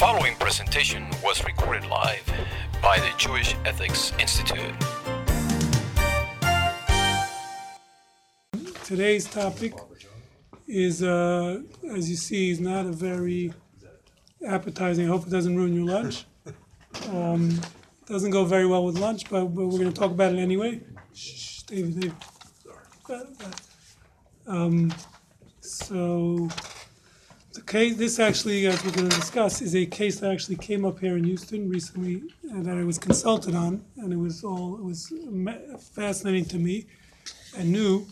following presentation was recorded live by the Jewish Ethics Institute. Today's topic is, uh, as you see, is not a very appetizing. I hope it doesn't ruin your lunch. Um, doesn't go very well with lunch, but, but we're going to talk about it anyway. Shh, David, David. Um, so, this actually, as we're going to discuss, is a case that actually came up here in Houston recently, and that I was consulted on, and it was all it was fascinating to me and new.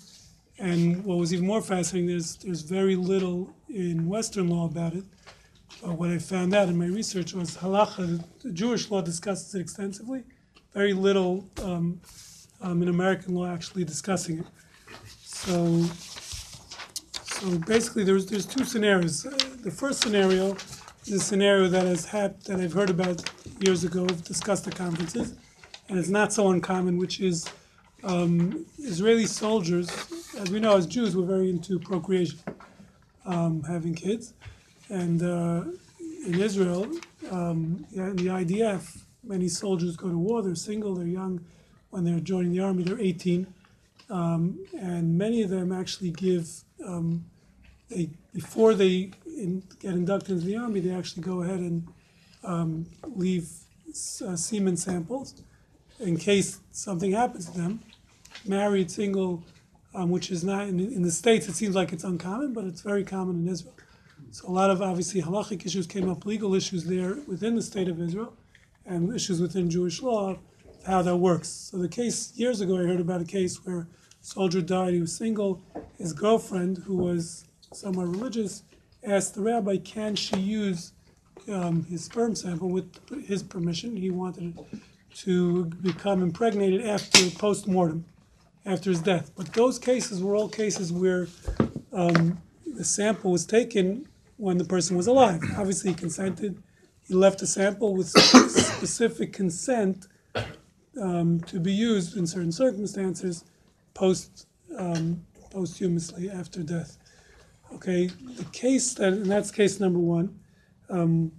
And what was even more fascinating, there's there's very little in Western law about it. But what I found out in my research was halacha, the Jewish law discusses it extensively. Very little um, um, in American law actually discussing it. So, so basically, there's there's two scenarios. Uh, the first scenario is a scenario that has had that I've heard about years ago, discussed at conferences, and it's not so uncommon, which is um, Israeli soldiers. As we know, as Jews, we're very into procreation, um, having kids, and uh, in Israel, um, in the IDF, many soldiers go to war. They're single, they're young. When they're joining the army, they're 18 um, and many of them actually give um, they before they in, get inducted into the army, they actually go ahead and um, leave uh, semen samples in case something happens to them. Married, single, um, which is not in, in the states. It seems like it's uncommon, but it's very common in Israel. So a lot of obviously halachic issues came up, legal issues there within the state of Israel, and issues within Jewish law, how that works. So the case years ago, I heard about a case where soldier died. He was single. His girlfriend, who was somewhat religious, asked the rabbi, "Can she use um, his sperm sample with his permission?" He wanted to become impregnated after post mortem, after his death. But those cases were all cases where um, the sample was taken when the person was alive. Obviously, he consented. He left a sample with specific consent um, to be used in certain circumstances post um, posthumously after death. Okay, the case that and that's case number one, um,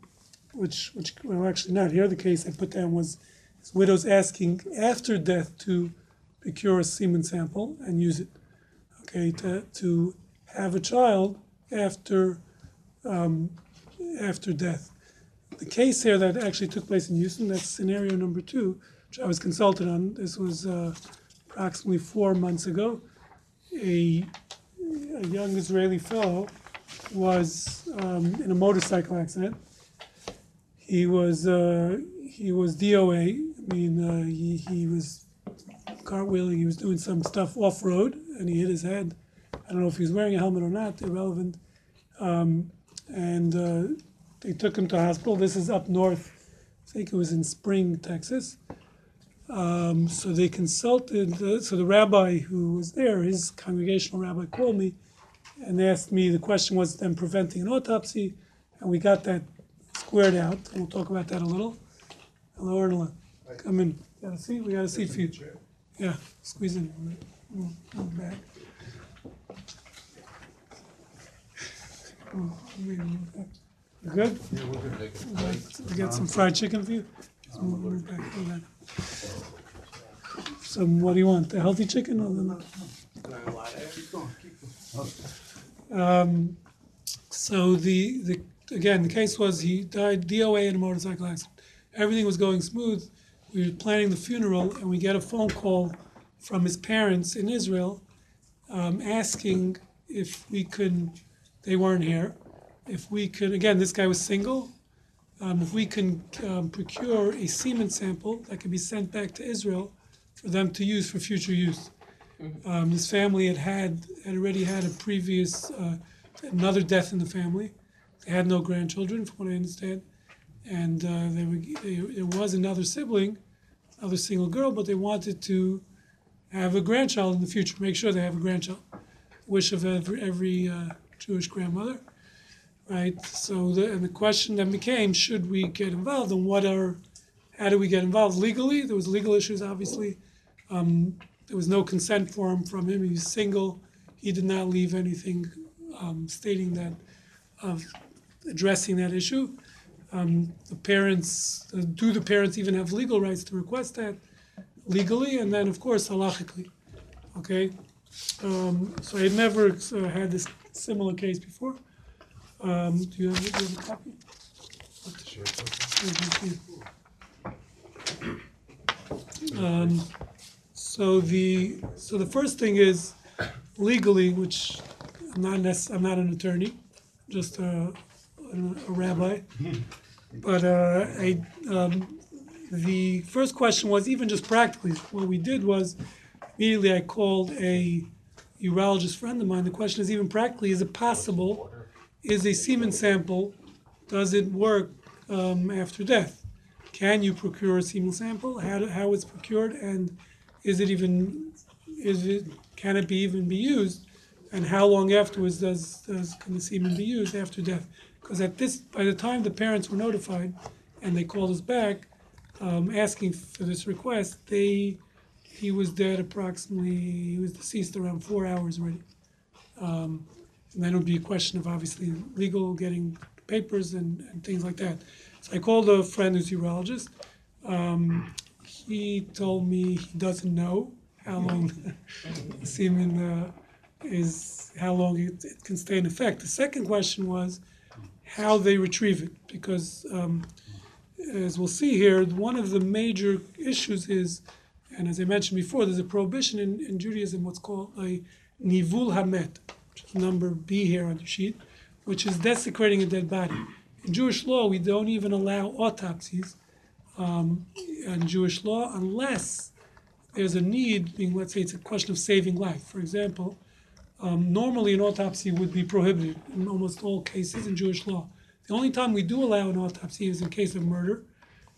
which which well actually not here. The case I put down was his widow's asking after death to procure a semen sample and use it. Okay, to to have a child after um, after death. The case here that actually took place in Houston, that's scenario number two, which I was consulted on. This was uh, approximately four months ago. A, a young Israeli fellow was um, in a motorcycle accident. He was uh, he was DOA. I mean, uh, he, he was cartwheeling. He was doing some stuff off road, and he hit his head. I don't know if he was wearing a helmet or not. Irrelevant. Um, and uh, they took him to hospital. This is up north. I think it was in Spring, Texas. Um, so they consulted. Uh, so the rabbi who was there, his congregational rabbi, called me and asked me. The question was them preventing an autopsy, and we got that squared out. We'll talk about that a little. Hello, Erla. Come in. Got a seat? We got a seat for you. Yeah, squeeze in. Move, move back. Oh, maybe back. You good? Yeah, we're gonna make Would like to get some fried chicken for you? Move move back, Some, what do you want, the healthy chicken or the? Going. Um, so the, the, again, the case was he died DOA in a motorcycle accident. Everything was going smooth. We were planning the funeral and we get a phone call from his parents in Israel um, asking if we could, they weren't here, if we could, again, this guy was single, um, if we can um, procure a semen sample that can be sent back to Israel for them to use for future use. Um, his family had had had already had a previous uh, another death in the family. They had no grandchildren, from what I understand, and uh, they were, they, there was another sibling, another single girl, but they wanted to have a grandchild in the future. Make sure they have a grandchild. Wish of every every uh, Jewish grandmother, right? So the and the question then became: Should we get involved, and what are how do we get involved legally? There was legal issues, obviously. Um, there was no consent form from him. He was single. He did not leave anything um, stating that of addressing that issue. Um, the parents, uh, do the parents even have legal rights to request that legally, and then of course halachically, okay? Um, so I had never uh, had this similar case before. Um, do you have, do you have a copy? Um, so the, so the first thing is legally, which I'm not necess- I'm not an attorney, just a, a rabbi. But uh, I, um, the first question was even just practically, what we did was immediately I called a urologist friend of mine. The question is even practically, is it possible? Is a semen sample, does it work um, after death? Can you procure a semen sample? How, how it's procured and is it even, is it, can it be even be used? And how long afterwards does, does can the semen be used after death? Because at this, by the time the parents were notified and they called us back, um, asking for this request, they, he was dead approximately, he was deceased around four hours already. Um, and then it would be a question of obviously legal, getting papers and, and things like that. So I called a friend who's a urologist. Um, he told me he doesn't know how long semen uh, is, how long it, it can stay in effect. The second question was how they retrieve it, because um, as we'll see here, one of the major issues is, and as I mentioned before, there's a prohibition in, in Judaism, what's called a nivul hamet, number B here on the sheet, which is desecrating a dead body. In Jewish law, we don't even allow autopsies um, in Jewish law unless there's a need, being let's say it's a question of saving life. For example, um, normally an autopsy would be prohibited in almost all cases in Jewish law. The only time we do allow an autopsy is in case of murder.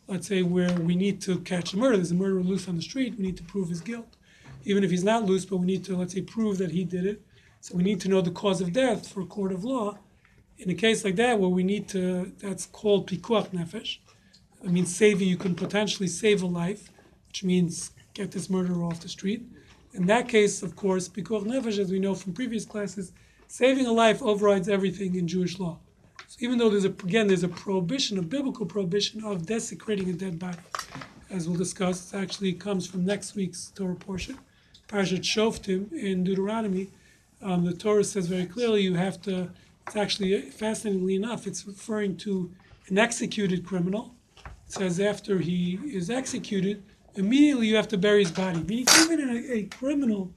Let's say where we need to catch the murderer. There's a murderer loose on the street. We need to prove his guilt, even if he's not loose. But we need to let's say prove that he did it. So we need to know the cause of death for a court of law. In a case like that, where we need to, that's called pikuach nefesh. I mean, saving, you can potentially save a life, which means get this murderer off the street. In that case, of course, pikuach nefesh, as we know from previous classes, saving a life overrides everything in Jewish law. So even though there's a, again, there's a prohibition, a biblical prohibition of desecrating a dead body, as we'll discuss, it actually comes from next week's Torah portion, Parashat Shoftim in Deuteronomy. Um, the Torah says very clearly you have to, it's actually, fascinatingly enough, it's referring to an executed criminal. It says after he is executed, immediately you have to bury his body. Meaning even a, a criminal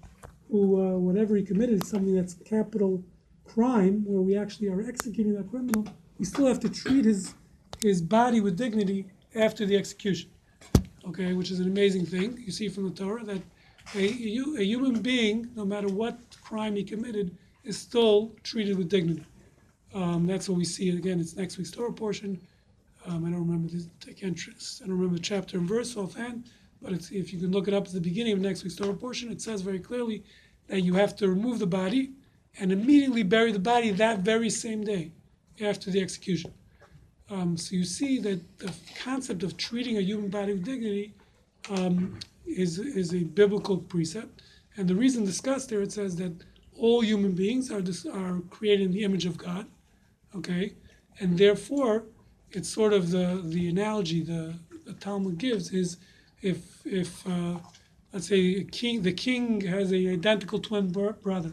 who, uh, whatever he committed, is something that's capital crime, where we actually are executing that criminal, we still have to treat his, his body with dignity after the execution. Okay, which is an amazing thing. You see from the Torah that a, a, human being, no matter what crime he committed, is still treated with dignity. Um, that's what we see again. It's next week's Torah portion. Um, I don't remember the I I don't remember the chapter and verse offhand, but if you can look it up at the beginning of next week's Torah portion, it says very clearly that you have to remove the body and immediately bury the body that very same day after the execution. Um, so you see that the concept of treating a human body with dignity um, is, is a biblical precept. And the reason discussed there, it says that all human beings are, dis- are created in the image of God, okay? And therefore, it's sort of the, the analogy the, the Talmud gives is if, if uh, let's say king, the king has a identical twin bro- brother,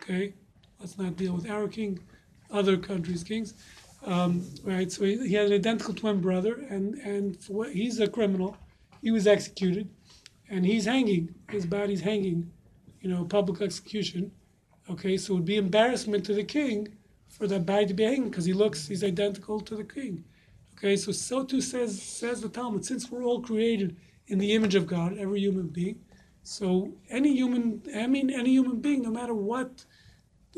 okay? Let's not deal with our king, other countries' kings. Um, right, so he, he had an identical twin brother, and and he's a criminal. He was executed, and he's hanging. His body's hanging, you know, public execution. Okay, so it would be embarrassment to the king for that body to be hanging because he looks, he's identical to the king. Okay, so so too says says the Talmud. Since we're all created in the image of God, every human being, so any human, I mean, any human being, no matter what,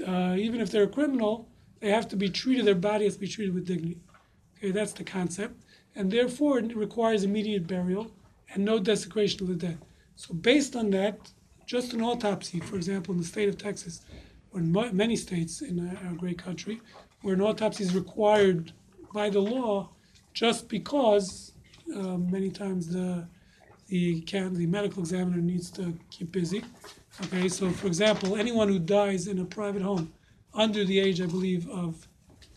uh, even if they're a criminal, they have to be treated. Their body has to be treated with dignity. Okay, that's the concept, and therefore it requires immediate burial and no desecration of the dead. So based on that, just an autopsy, for example, in the state of Texas, or in many states in our great country, where an autopsy is required by the law, just because um, many times the the can, the medical examiner needs to keep busy. Okay, so for example, anyone who dies in a private home under the age, I believe, of,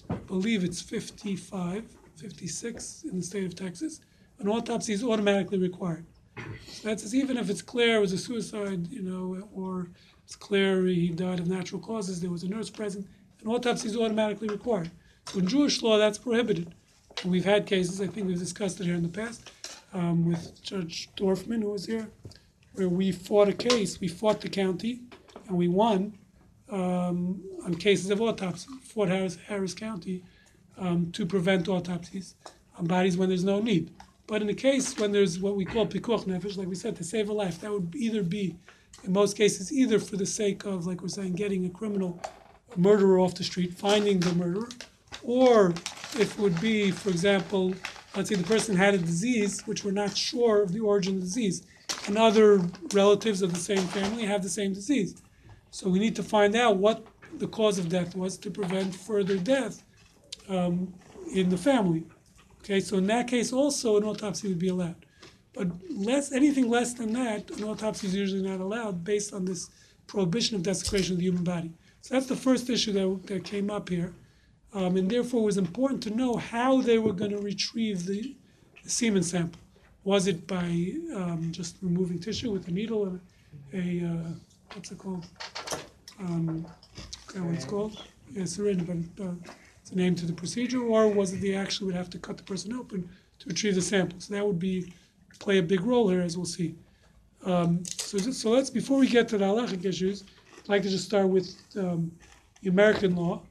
I believe it's 55, 56 in the state of Texas, an autopsy is automatically required. So that says even if it's clear it was a suicide, you know, or it's clear he died of natural causes, there was a nurse present, an autopsy is automatically required. So in Jewish law, that's prohibited. And we've had cases, I think we've discussed it here in the past, um, with Judge Dorfman, who was here, where we fought a case, we fought the county, and we won um, on cases of autopsy, Fort Harris, Harris County, um, to prevent autopsies on bodies when there's no need. But in the case when there's what we call pikuach nefesh, like we said, to save a life, that would either be, in most cases, either for the sake of, like we're saying, getting a criminal a murderer off the street, finding the murderer, or if it would be, for example, let's say the person had a disease which we're not sure of the origin of the disease, and other relatives of the same family have the same disease. So we need to find out what the cause of death was to prevent further death um, in the family. Okay, so in that case also an autopsy would be allowed. But less anything less than that, an autopsy is usually not allowed based on this prohibition of desecration of the human body. So that's the first issue that, that came up here. Um, and therefore it was important to know how they were going to retrieve the, the semen sample. Was it by um, just removing tissue with a needle and a, uh, what's it called? Um, what called. Yeah, syringe, but uh, a name to the procedure, or was it they actually would have to cut the person open to retrieve the sample? So that would be play a big role here, as we'll see. Um, so, just- so let's before we get to the halachic issues, I'd like to just start with um, the American law.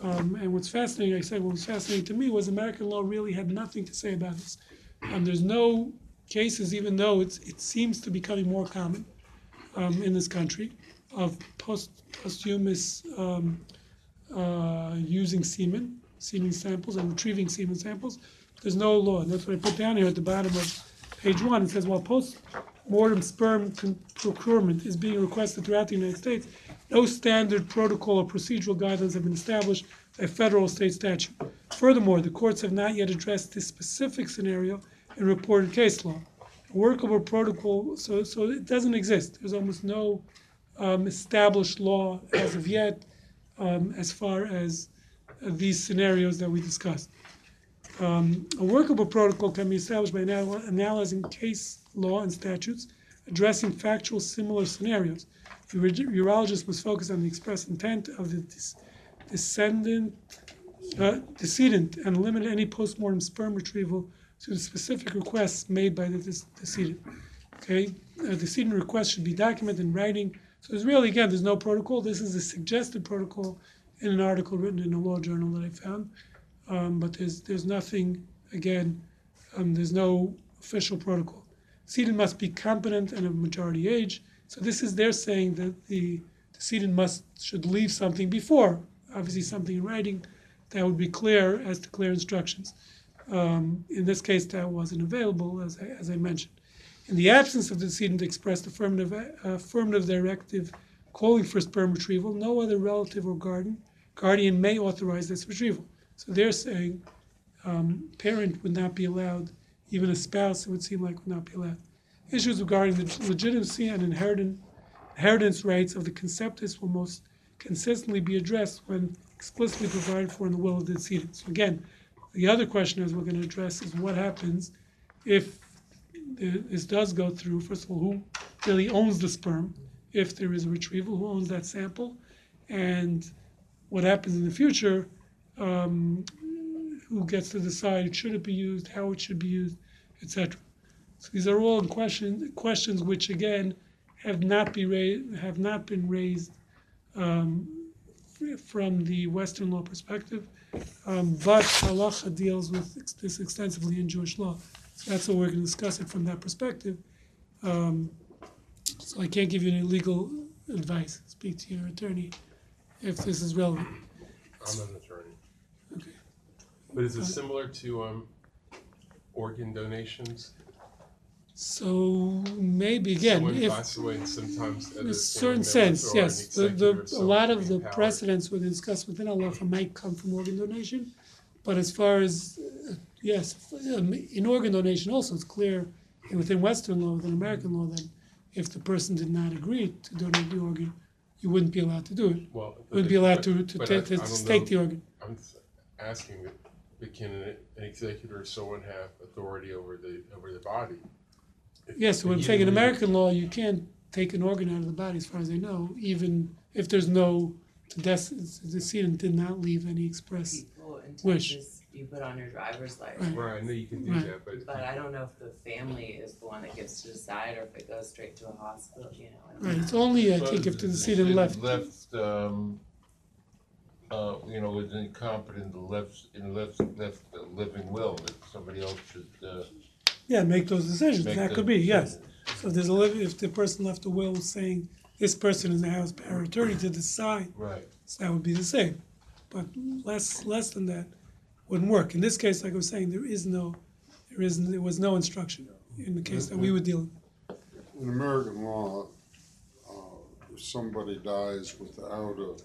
Um, and what's fascinating, I said, what was fascinating to me was American law really had nothing to say about this. Um, there's no cases, even though it seems to be becoming more common um, in this country, of post, posthumous um, uh, using semen, semen samples, and retrieving semen samples. There's no law, and that's what I put down here at the bottom of page one. It says, while post-mortem sperm con- procurement is being requested throughout the United States, no standard protocol or procedural guidelines have been established by federal state statute. Furthermore, the courts have not yet addressed this specific scenario in reported case law. A workable protocol, so, so it doesn't exist. There's almost no um, established law as of yet um, as far as uh, these scenarios that we discussed. Um, a workable protocol can be established by anal- analyzing case law and statutes addressing factual similar scenarios. The ur- urologist must focus on the express intent of the descendant, uh, decedent and limit any postmortem sperm retrieval to the specific requests made by the decedent. Okay, a decedent request should be documented in writing. So it's really, again, there's no protocol. This is a suggested protocol in an article written in a law journal that I found. Um, but there's, there's nothing, again, um, there's no official protocol. Seated must be competent and of majority age. So this is, they're saying that the decedent must, should leave something before, obviously something in writing that would be clear as to clear instructions. Um, in this case, that wasn't available, as I, as I mentioned. In the absence of the decedent expressed affirmative, affirmative directive calling for sperm retrieval, no other relative or guardian, guardian may authorize this retrieval. So they're saying um, parent would not be allowed, even a spouse, it would seem like would not be allowed. Issues regarding the legitimacy and inheritance, rights of the conceptus will most consistently be addressed when explicitly provided for in the will of the decedent. So again, the other question as we're going to address is what happens if this does go through, first of all, who really owns the sperm, if there is a retrieval, who owns that sample, and what happens in the future, um, who gets to decide should it be used, how it should be used, etc. So these are all question, questions which again have not be ra- have not been raised um, from the Western law perspective, um, but halacha deals with this extensively in Jewish law. That's what we're going to discuss it from that perspective. Um, so I can't give you any legal advice. Speak to your attorney if this is relevant. I'm an attorney. Okay. But is it similar to um, organ donations? So maybe again, Someone if away and sometimes in a certain family sense, or an yes, the, executor or the, a lot of the empowered. precedents we're going discuss within halacha might come from organ donation, but as far as uh, yes, um, in organ donation also it's clear within Western law, within American law, that if the person did not agree to donate the organ, you wouldn't be allowed to do it. Well, but Wouldn't the- be allowed but- to to, but ta- I- to I don't stake know. the organ. I'm s- asking that but can an, an executor or someone have authority over the, over the body? If- Yes, so what I'm saying, in you- American law, you can't take an organ out of the body, as far as I know, even if there's no, the des- the decedent did not leave any express. people in Wish. Texas, you put on your driver's license. Right, I know you can do that, but. But I don't know if the family is the one that gets to decide or if it goes straight to a hospital, you know. Right, it's only, I think, if the the decedent left. Left, um, uh, you know, was incompetent, the left, in left, left a living will, that somebody else should, uh. Yeah, make those decisions, make that the could be, yes. decisions. So there's a, liv- if the person left a will saying, this person is now his power of attorney to decide, Right, so that would be the same. But less, less than that wouldn't work. In this case, like I was saying, there is no, there isn't, there was no instruction in the case that we were dealing. With. In American law, uh, if somebody dies without a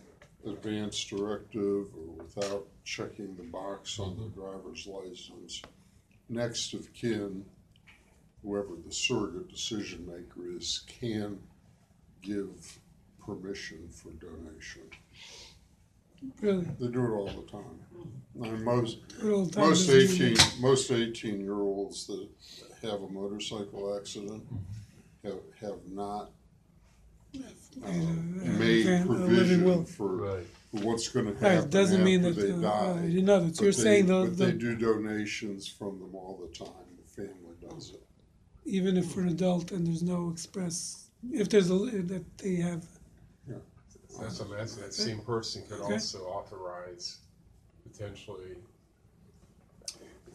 advance directive or without checking the box on the driver's license, next of kin, whoever the surrogate decision maker is, can give permission for donation. Really, They do it all the time. I mean, most, all the time most doesn't eighteen, most eighteen-year-olds that have a motorcycle accident have, have not uh, made a- made a living will. provision for right. what's gonna Right, happen doesn't mean after that, they uh, die. I didn't know that. So But you're they- saying the, But they the, do donations from them all the time, the family does it. even if for an adult and there's no express, if there's a, that they have, That's what I'm asking, that same person could Okay. also authorize potentially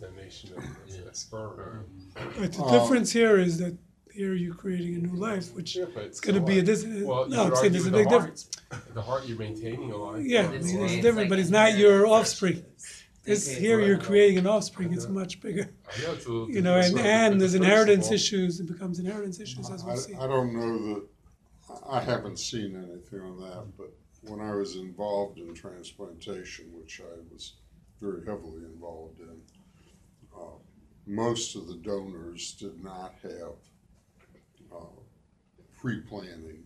the donation of a sperm. but the Uh, difference here is that here you're creating a new life, which Yeah, it's gonna be a what? dis, Well, you no, I'm saying argue there's a with big the heart. difference. The heart, you're maintaining a life. Yeah, or- I It's mean, it's it's different, like but it's not your offspring. This, Okay, here you're creating an offspring, it's much bigger, I know it's a little you know, and, different, and but there's first inheritance issues, it becomes inheritance issues as we I, see. I don't know that, I I haven't seen anything on that, but when I was involved in transplantation, which I was very heavily involved in, uh, most of the donors did not have, uh, pre-planning.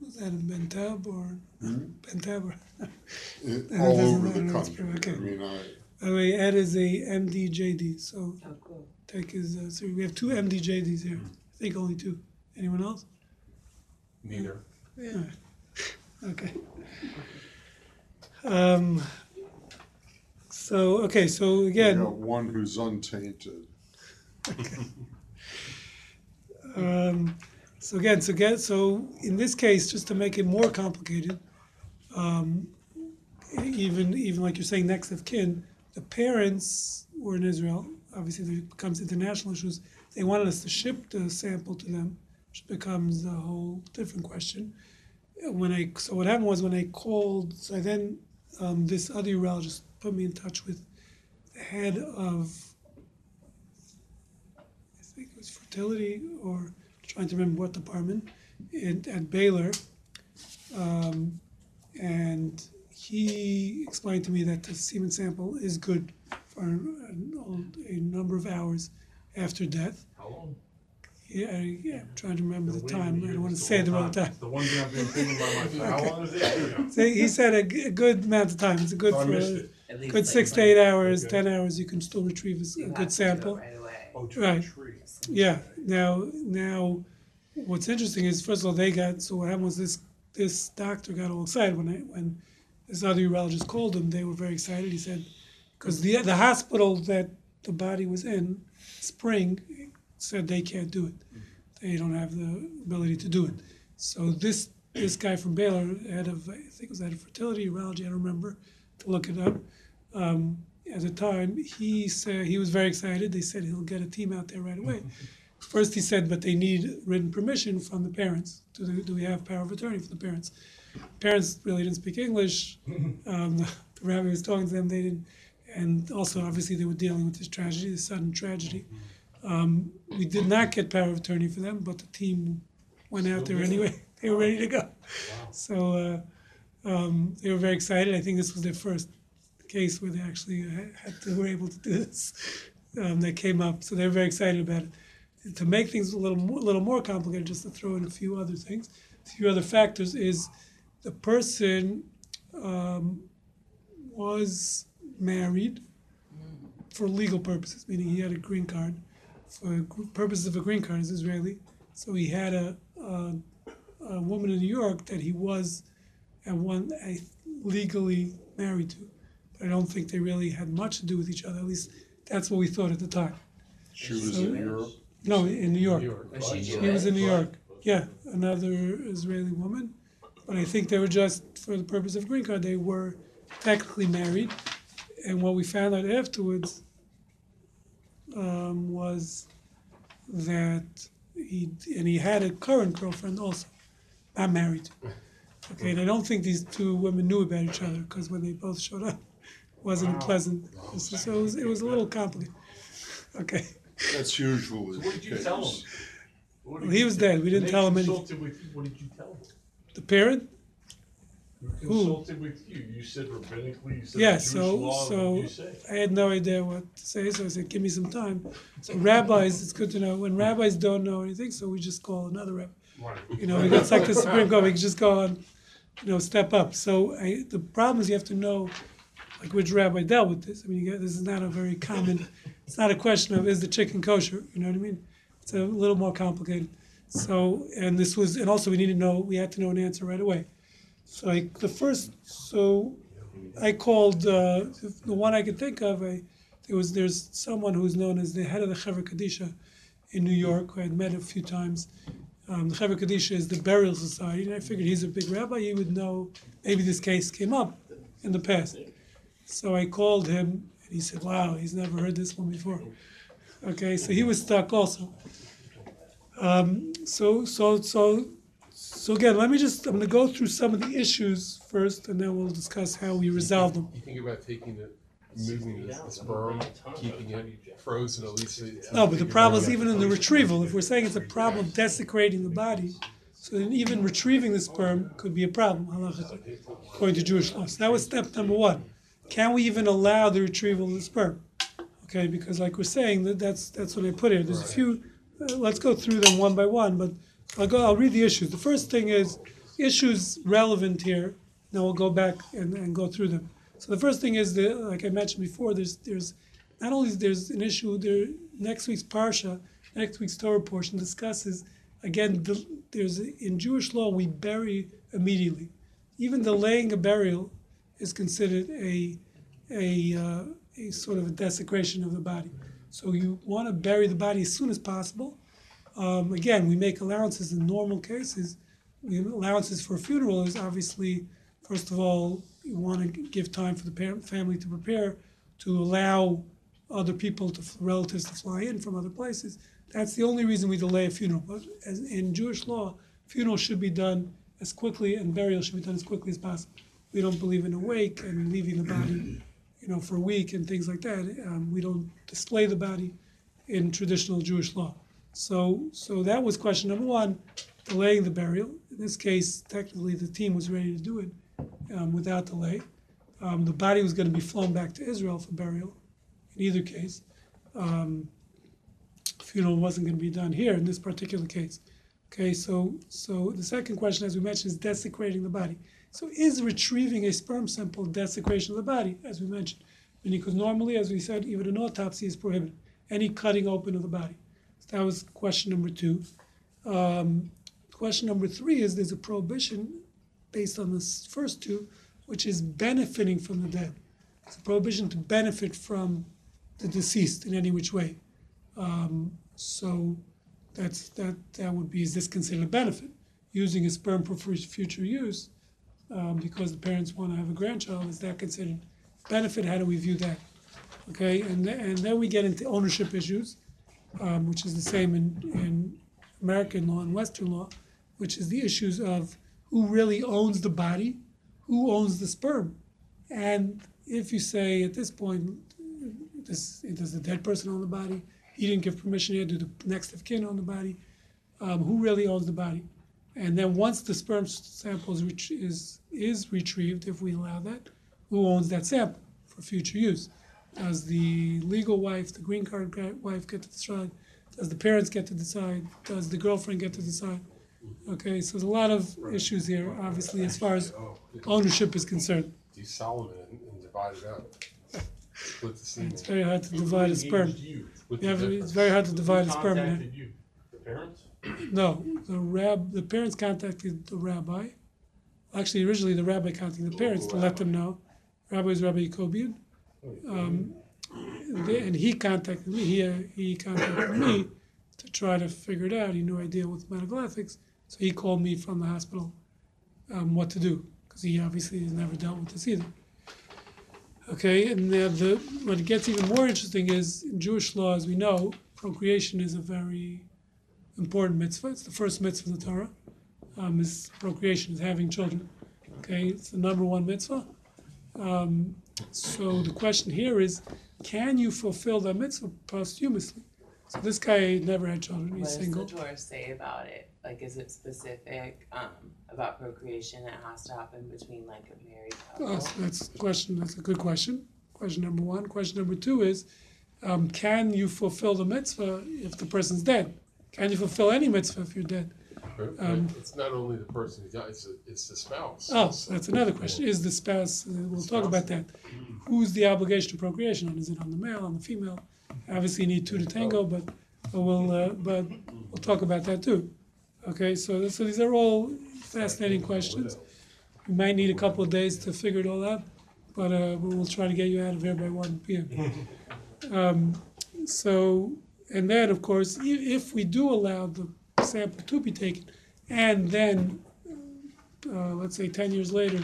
Was that in Ben Taub or Ben Taub? or- It- That all over the country. okay. I mean, I, By the way, Ed is a MDJD, so Oh, cool. take his, uh, so we have two MDJDs here. I think only two. Anyone else? Neither. Yeah. Okay. Um, so, okay, so we again, got one who's untainted. Um, so again, so get, so in this case, just to make it more complicated, um, even, even like you're saying, next of kin, the parents were in Israel, obviously there becomes international issues. They wanted us to ship the sample to them, which becomes a whole different question. When I, so what happened was when I called, so I then, um, this other urologist put me in touch with the head of I think it was fertility or trying to remember what department in, at Baylor. Um, and he explained to me that the semen sample is good for a, a number of hours after death. How long? Yeah, I- yeah, I'm trying to remember the Waiting time. I don't want to say the the wrong time. It's The one thing I've been thinking about my life. How long is it? So he said a, g- a good amount of time. It's a good So for a it. At least good like six to eight hours, Okay. ten hours. You can still retrieve a, s- you a good to do it sample. Right away. Oh, tree, Right. Yeah. Now, now, what's interesting is first of all they got so what happened was this this doctor got all excited when I when this other urologist called him. They were very excited. He said because the the hospital that the body was in, Spring, said they can't do it. They don't have the ability to do it. So this this guy from Baylor, head of I think it was head of fertility urology. I don't remember to look it up. Um, at the time, he said he was very excited. They said he'll get a team out there right away. First, he said, but they need written permission from the parents. Do, they, do we have power of attorney for the parents? Parents really didn't speak English. Um, the, the rabbi was talking to them. They didn't, and also obviously they were dealing with this tragedy, this sudden tragedy. Um, we did not get power of attorney for them, but the team went out there anyway. They were ready to go. So uh, um, they were very excited. I think this was their first case where they actually uh, had to, were able to do this. Um, that came up, so they're very excited about it. To make things a little more, little more complicated, just to throw in a few other things, a few other factors is the person um, was married for legal purposes, meaning he had a green card. For purposes of a green card, he's Israeli. So he had a, a, a woman in New York that he was at one I legally married to. But I don't think they really had much to do with each other. At least that's what we thought at the time. She was in Europe. No, in New York. Was oh, she He was in New York. Yeah, another Israeli woman. But I think they were just, for the purpose of green card, they were technically married. And what we found out afterwards um, was that he, and he had a current girlfriend also, not married. Okay, and I don't think these two women knew about each other because when they both showed up, it wasn't a pleasant. So it was, it was a little complicated. Okay. That's usually What did you tell him? Well, he was dead. We didn't tell him anything. with What did you tell them? The parent? We Consulted with you, you said rabbinically, you said Yeah, Jewish so, law, what so did you say? I had no idea what to say, so I said, give me some time. So rabbis, it's good to know, when rabbis don't know anything, so we just call another rabbi. Right. You know, it's like the Supreme Court, we can just go on, you know, step up. So I, the problem is you have to know, like which rabbi dealt with this. I mean, you get, this is not a very common, it's not a question of is the chicken kosher, you know what I mean? It's a little more complicated. So, and this was, and also we need to know, we had to know an answer right away. So I, the first, so I called, uh, the one I could think of, I, there was, there's someone who's known as the head of the Chevra Kadisha in New York, who I had met a few times. Um, the Chevra Kadisha is the burial society, and I figured he's a big rabbi, he would know, maybe this case came up in the past. So I called him, and he said, wow, he's never heard this one before. Okay, so he was stuck also. Um, so, so, so, so again, let me just, I'm gonna go through some of the issues first, and then we'll discuss how we resolve them. You think about taking the, moving the sperm, keeping it frozen at least. No, but the problem is even in the retrieval, if we're saying it's a problem desecrating the body, so then even retrieving the sperm could be a problem, halachically, according to Jewish law. So that was step number one. Can we even allow the retrieval of the sperm? Okay, because like we're saying, that that's, that's what I put here. There's a few, uh, let's go through them one by one, but I'll go, I'll read the issues. The first thing is, issues relevant here, then we'll go back and, and go through them. So the first thing is, the, like I mentioned before, there's, there's, not only there's an issue there, next week's Parsha, next week's Torah portion discusses, again, the, there's, in Jewish law, we bury immediately. Even delaying a burial is considered a, a, uh, a sort of a desecration of the body. So you want to bury the body as soon as possible. Um, again, we make allowances in normal cases. We allowances for a funeral is obviously, first of all, you want to give time for the parent, family to prepare, to allow other people to relatives to fly in from other places. That's the only reason we delay a funeral. But as in Jewish law, funeral should be done as quickly and burial should be done as quickly as possible. We don't believe in a wake and leaving the body, you know, for a week and things like that. Um, we don't display the body in traditional Jewish law. So, so that was question number one, delaying the burial. In this case, technically, the team was ready to do it um, without delay. Um, the body was going to be flown back to Israel for burial. In either case, um, funeral wasn't going to be done here in this particular case. Okay, so so the second question, as we mentioned, is desecrating the body. So is retrieving a sperm sample desecration of the body, as we mentioned? Because normally, as we said, even an autopsy is prohibited. Any cutting open of the body. That was question number two. Um, question number three is there's a prohibition based on the first two, which is benefiting from the dead. It's a prohibition to benefit from the deceased in any which way. Um, so that's that that would be is this considered a benefit? Using a sperm for future use um, because the parents want to have a grandchild is that considered benefit? How do we view that? Okay, and and then we get into ownership issues, um, which is the same in in American law and Western law, which is the issues of who really owns the body, who owns the sperm, and if you say at this point, does, does the dead person own the body? He didn't give permission yet. Do the next of kin own the body? Um, who really owns the body? And then once the sperm sample is, is is retrieved, if we allow that, who owns that sample for future use? Does the legal wife, the green card gra- wife, get to decide? Does the parents get to decide? Does the girlfriend get to decide? Okay, so there's a lot of issues here, obviously, as far as oh, ownership is concerned. Do Solomon and and divide it up. with the semen. It's very hard to divide a sperm. You. You have, it's difference. very hard to divide a sperm. Contacted you, the parents? No, the rab, the parents contacted the rabbi. Actually, originally the rabbi contacted the oh, parents to let them know. Rabbi is Rabbi Yacobian. Um, they- and he contacted me. He, uh, he contacted me to try to figure it out. He knew I deal with medical ethics, so he called me from the hospital um, what to do because he obviously has never dealt with this either. Okay, and now the what gets even more interesting is in Jewish law, as we know, procreation is a very important mitzvah. It's the first mitzvah in the Torah. Um, is procreation, is having children. Okay, it's the number one mitzvah. Um, so the question here is, can you fulfill the mitzvah posthumously? So this guy never had children. He's single. What does the. Torah say about it? Like, is it specific, um, about procreation that has to happen between like a married couple? Oh, so that's a question. That's a good question. Question number one. Question number two is, um, can you fulfill the mitzvah if the person's dead? Can you fulfill any mitzvah if you're dead? But- but um, It's not only the person who dies, it's, the- it's the spouse. Oh, so that's another question. Is the spouse, uh, we'll talk about that. Who's the obligation of procreation on? Is it on the male, on the female? Obviously, you need two to tango, but, we'll, uh, but we'll talk about that too. Okay, so, so these are all fascinating questions. We might need a couple of days to figure it all out, but, uh, we'll try to get you out of here by one P M. Um, so, and then, of course, i- if we do allow the sample to be taken, and then uh, let's say 10 years later,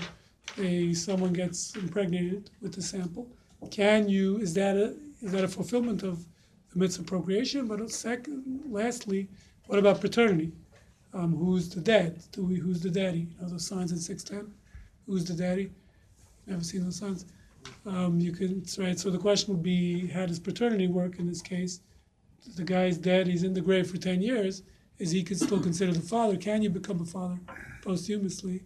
a, someone gets impregnated with the sample, can you, is that a, is that a fulfillment of the mitzvah of procreation? But second, lastly, what about paternity? Um, who's the dad? Do we, who's the daddy? You know those signs in 610? Who's the daddy? Never seen those signs? Um, you can, right, so the question would be, how does paternity work in this case? The guy's dead, he's in the grave for 10 years, is he could still considered the father? Can you become a father posthumously?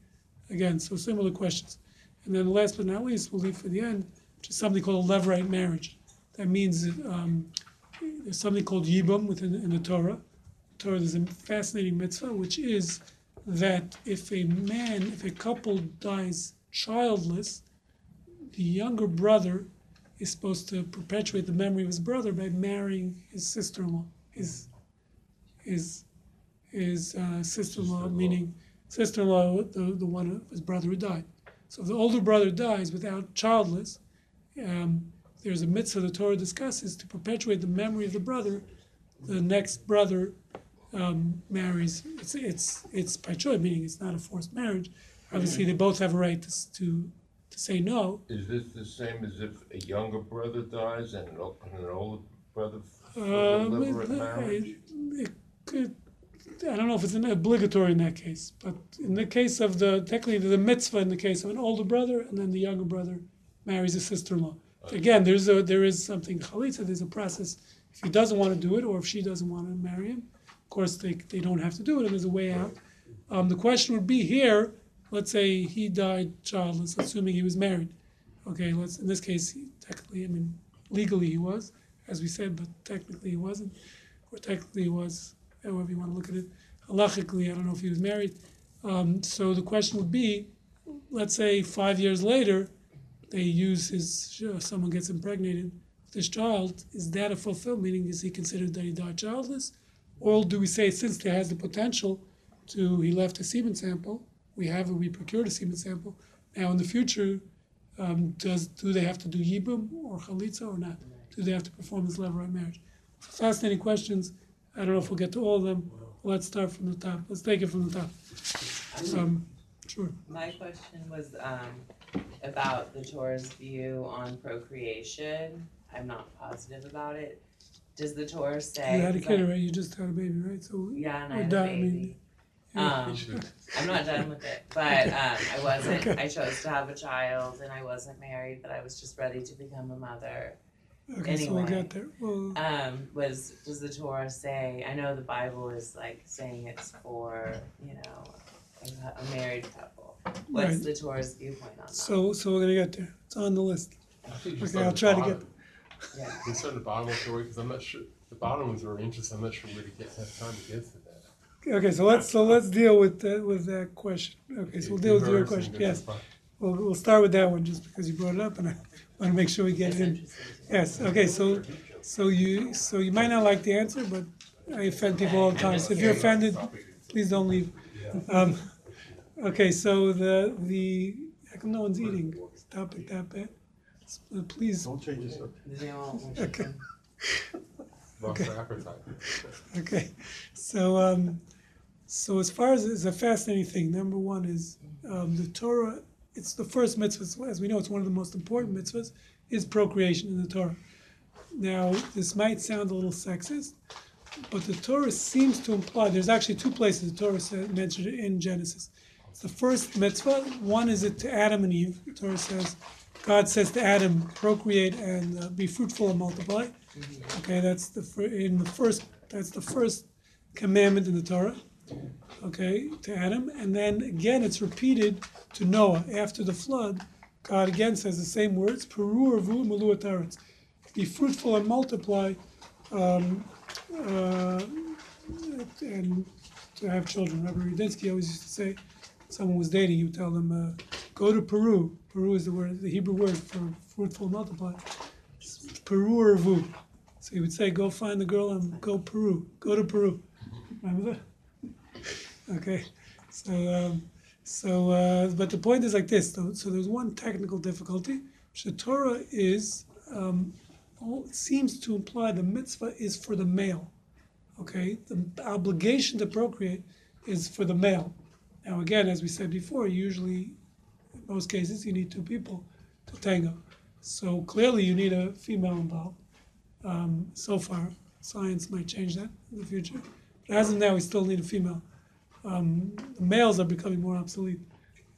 Again, so similar questions. And then last but not least, we'll leave for the end, which is something called a levirate marriage. That means um, there's something called yibum within in the Torah. Torah there's a fascinating mitzvah, which is that if a man, if a couple dies childless, the younger brother is supposed to perpetuate the memory of his brother by marrying his sister-in-law, his his his uh, sister-in-law, meaning sister-in-law, the, the one of his brother who died. So if the older brother dies without childless, um, there's a mitzvah the Torah discusses to perpetuate the memory of the brother. The next brother um, marries. It's it's it's by choice, meaning it's not a forced marriage. Obviously, they both have a right to to, to say no. Is this the same as if a younger brother dies and an, o- and an older brother marriage? it could, I don't know if it's an obligatory in that case, but in the case of the, technically the mitzvah in the case of an older brother and then the younger brother marries a sister-in-law. Again, there's a, there is something chalitza, there's a process. If he doesn't want to do it or if she doesn't want to marry him, of course, they, they don't have to do it and there's a way out. Um, the question would be here, let's say he died childless, assuming he was married. Okay, let's, in this case, he- technically, I mean, legally he was, as we said, but technically he wasn't. Or technically he was, however you want to look at it. Halachically, I don't know if he was married. Um, so the question would be, let's say five years later, they use his, uh, someone gets impregnated with this child, is that a fulfilled, meaning is he considered that he died childless? Or do we say since there has the potential to, he left a semen sample, we have, we procured a semen sample, now in the future, um, does, do they have to do yibum or chalitza or not? Do they have to perform this levirate marriage? Fascinating questions. I don't know if we'll get to all of them. Let's start from the top. Let's take it from the top. Um, sure. My question was, um, about the Torah's view on procreation. I'm not positive about it. Does the Torah say? You had a kid, right? You just had a baby, right? So Yeah, and I we're had done. a I mean, baby. yeah. Um, I'm not done with it, but um, I wasn't. Okay. I chose to have a child, and I wasn't married, but I was just ready to become a mother. Okay, so we'll anyway. get there. Well, Um, was does the Torah say? I know the Bible is like saying it's for you know a, a married couple. What's Right. the Torah's viewpoint on that? so so we're gonna get there. It's on the list. Okay, I'll the try to bottom- get- yeah. It's on the bottom story because I'm not sure. The bottom one's very interesting. I'm not sure where to get have time to get to that. Okay, so let's so let's deal with that with that question. Okay, so we'll deal with your question. Yes. We'll, we'll start with that one just because you brought it up and I want to make sure we get It's in. Interesting. Yes, okay, so, so you, so you might not like the answer, but I offend people all the time. So if you're offended, please don't leave. Um, okay, so the, the, how come no one's eating? Stop it that bad. Uh, Please, Don't change this up. Does anyone want Okay. Okay. okay, so, um, so as far as, it's a fascinating thing, number one is, um, the Torah, it's the first mitzvah, as we know, it's one of the most important mitzvahs, is procreation in the Torah. Now, this might sound a little sexist, but the Torah seems to imply, there's actually two places the Torah says, mentioned in Genesis. The first mitzvah, one is it to Adam and Eve, the Torah says, God says to Adam, procreate and uh, be fruitful and multiply. Okay, that's the, fir- in the first, that's the first commandment in the Torah okay, to Adam, and then again it's repeated to Noah after the flood. God again says the same words: "Peru melu ataretz." Be fruitful and multiply, um, uh, and to have children. Rabbi Rudinsky always used to say, someone was dating, he would tell them, uh, "Go to Peru." Peru is the word, the Hebrew word for fruitful multiply. Peru ervu. So he would say, "Go find the girl and go Peru. Go to Peru." Remember that? Okay, so um, so uh, but the point is like this. So there's one technical difficulty. Torah is um, all, seems to imply the mitzvah is for the male. Okay, the obligation to procreate is for the male. Now again, as we said before, usually in most cases you need two people to tango. So clearly you need a female involved. Um, so far, science might change that in the future. But as of now, we still need a female um, the males are becoming more obsolete.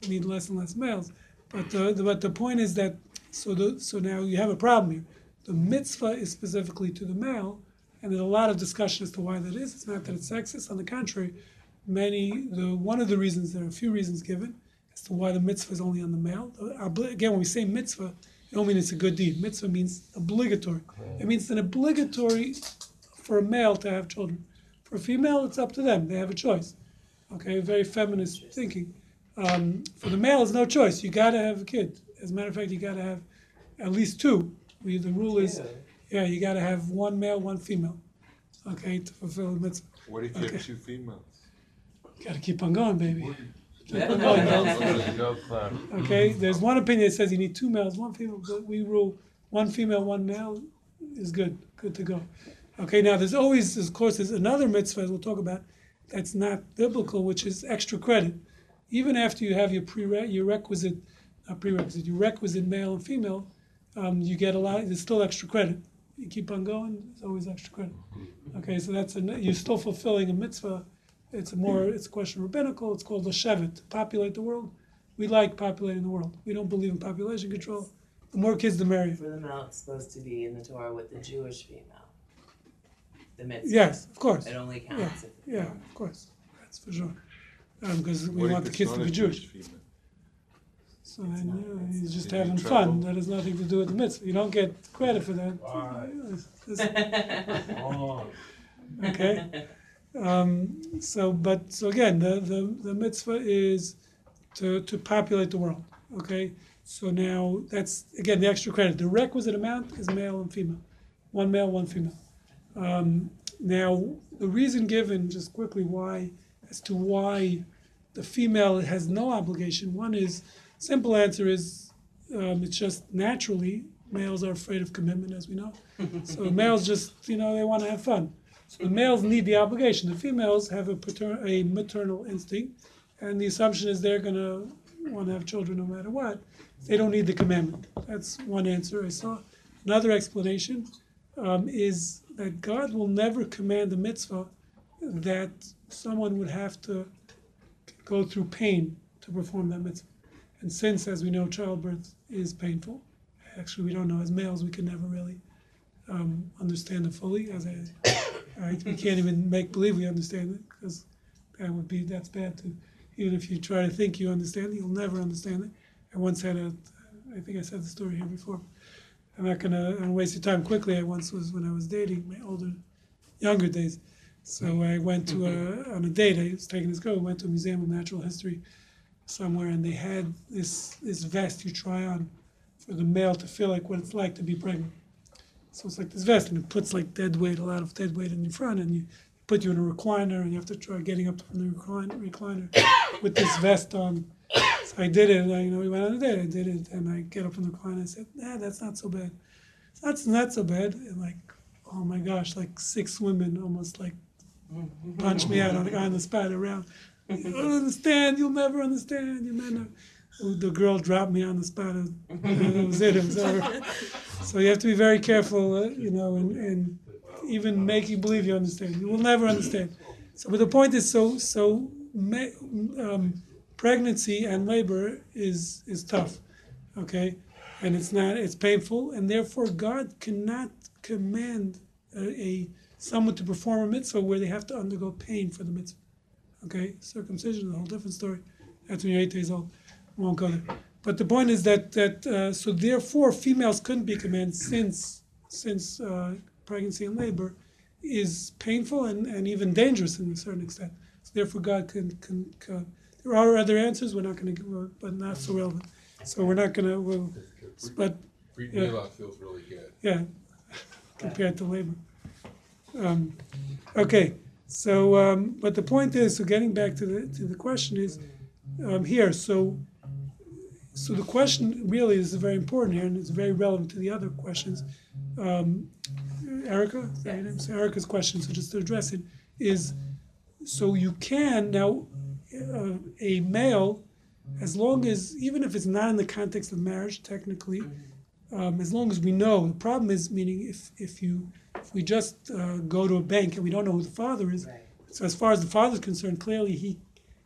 We need less and less males. But uh, the, but the point is that so the, so now you have a problem here. The mitzvah is specifically to the male, and there's a lot of discussion as to why that is. It's not that it's sexist. On the contrary, many the one of the reasons there are a few reasons given as to why the mitzvah is only on the male. Again, when we say mitzvah, it don't mean it's a good deed. Mitzvah means obligatory. It means an obligatory for a male to have children. For a female, it's up to them. They have a choice okay, very feminist thinking. Um, for the male, it's no choice. You got to have a kid. As a matter of fact, you got to have at least two. We, the rule is, yeah, you got to have one male, one female, okay, to fulfill the mitzvah. What if you Okay. have two females? Got to keep on going, baby. No clown. Okay, there's one opinion that says you need two males, one female, but we rule one female, one male is good, good to go. Okay, now there's always, of course, there's another mitzvah as we'll talk about that's not biblical, which is extra credit. Even after you have your prere- your requisite, not prerequisite, your requisite male and female, um, you get a lot. There's still extra credit. You keep on going. There's always extra credit. Okay, so that's a, you're still fulfilling a mitzvah. It's a more it's a question rabbinical. It's called Leshevet, to populate the world. We like populating the world. We don't believe in population control. The more kids, the merrier. For the male, it's supposed to be in the Torah with the Jewish female. The mitzvah. Yes, of course. It only Yeah, counts if. yeah, of course. That's for sure. Because we What if want the it's kids not to a be Jewish. female? So then yeah, he's just Is he having trouble? fun. That has nothing to do with the mitzvah. You don't get credit for that. This- Oh, okay. Um, so, but so again, the, the, the mitzvah is to, to populate the world. Okay. So now that's again the extra credit. The requisite amount is male and female, one male, one female. Um, now the reason given, just quickly, why as to why the female has no obligation. One is simple answer is um, it's just naturally males are afraid of commitment, as we know. So males just you know they want to have fun. So the males need the obligation. The females have a pater- a maternal instinct, and the assumption is they're gonna want to have children no matter what. They don't need the commandment. That's one answer I saw. Another explanation um, is that God will never command a mitzvah that someone would have to go through pain to perform that mitzvah. And since, as we know, childbirth is painful, actually we don't know. As males, we can never really um, understand it fully. As I, we can't even make believe we understand it because that would be that's bad too. Even if you try to think you understand it, you'll never understand it. I once had a, I think I said the story here before. I'm not gonna, I'm gonna waste your time quickly. I once was when I was dating my older, younger days. So I went to a, on a date. I was taking this girl. Went to a museum of natural history, somewhere, and they had this this vest you try on for the male to feel like what it's like to be pregnant. So it's like this vest, and it puts like dead weight, a lot of dead weight in your front, and you put you in a recliner, and you have to try getting up from the recliner, recliner with this vest on. I did it, I, you know, we went on a date. I did it, and I get up from the recliner. and I said, "Nah, that's not so bad. That's not so bad." And like, oh my gosh, like six women almost like punched me out on the on the spot around. You don't understand. You'll never understand. You never. The girl dropped me on the spot. That was it. It was over. So you have to be very careful, uh, you know, and, and even make you believe you understand. You will never understand. So, but the point is, so so um, pregnancy and labor is is tough, okay, and it's not it's painful, and therefore God cannot command a, a someone to perform a mitzvah where they have to undergo pain for the mitzvah. Okay, circumcision is a whole different story. That's when you're eight days old. Won't go there. But the point is that that uh, so therefore females couldn't be commanded since since uh, pregnancy and labor is painful and, and even dangerous in a certain extent. So therefore God can, can, can there are other answers we're not going to but not so relevant. So we're not going to. We'll, but Free Yeah. feels really good. yeah, compared to labor. Um, okay, so um, but the point is, so getting back to the to the question is um, here. So so the question really is very important here, and it's very relevant to the other questions. Um, Erica, is that your name? So Erica's question. So just to address it is, so you can now uh, a male, as long as even if it's not in the context of marriage, technically um, as long as we know. The problem is, meaning if, if you if we just uh, go to a bank and we don't know who the father is, Right. so as far as the father is concerned, clearly he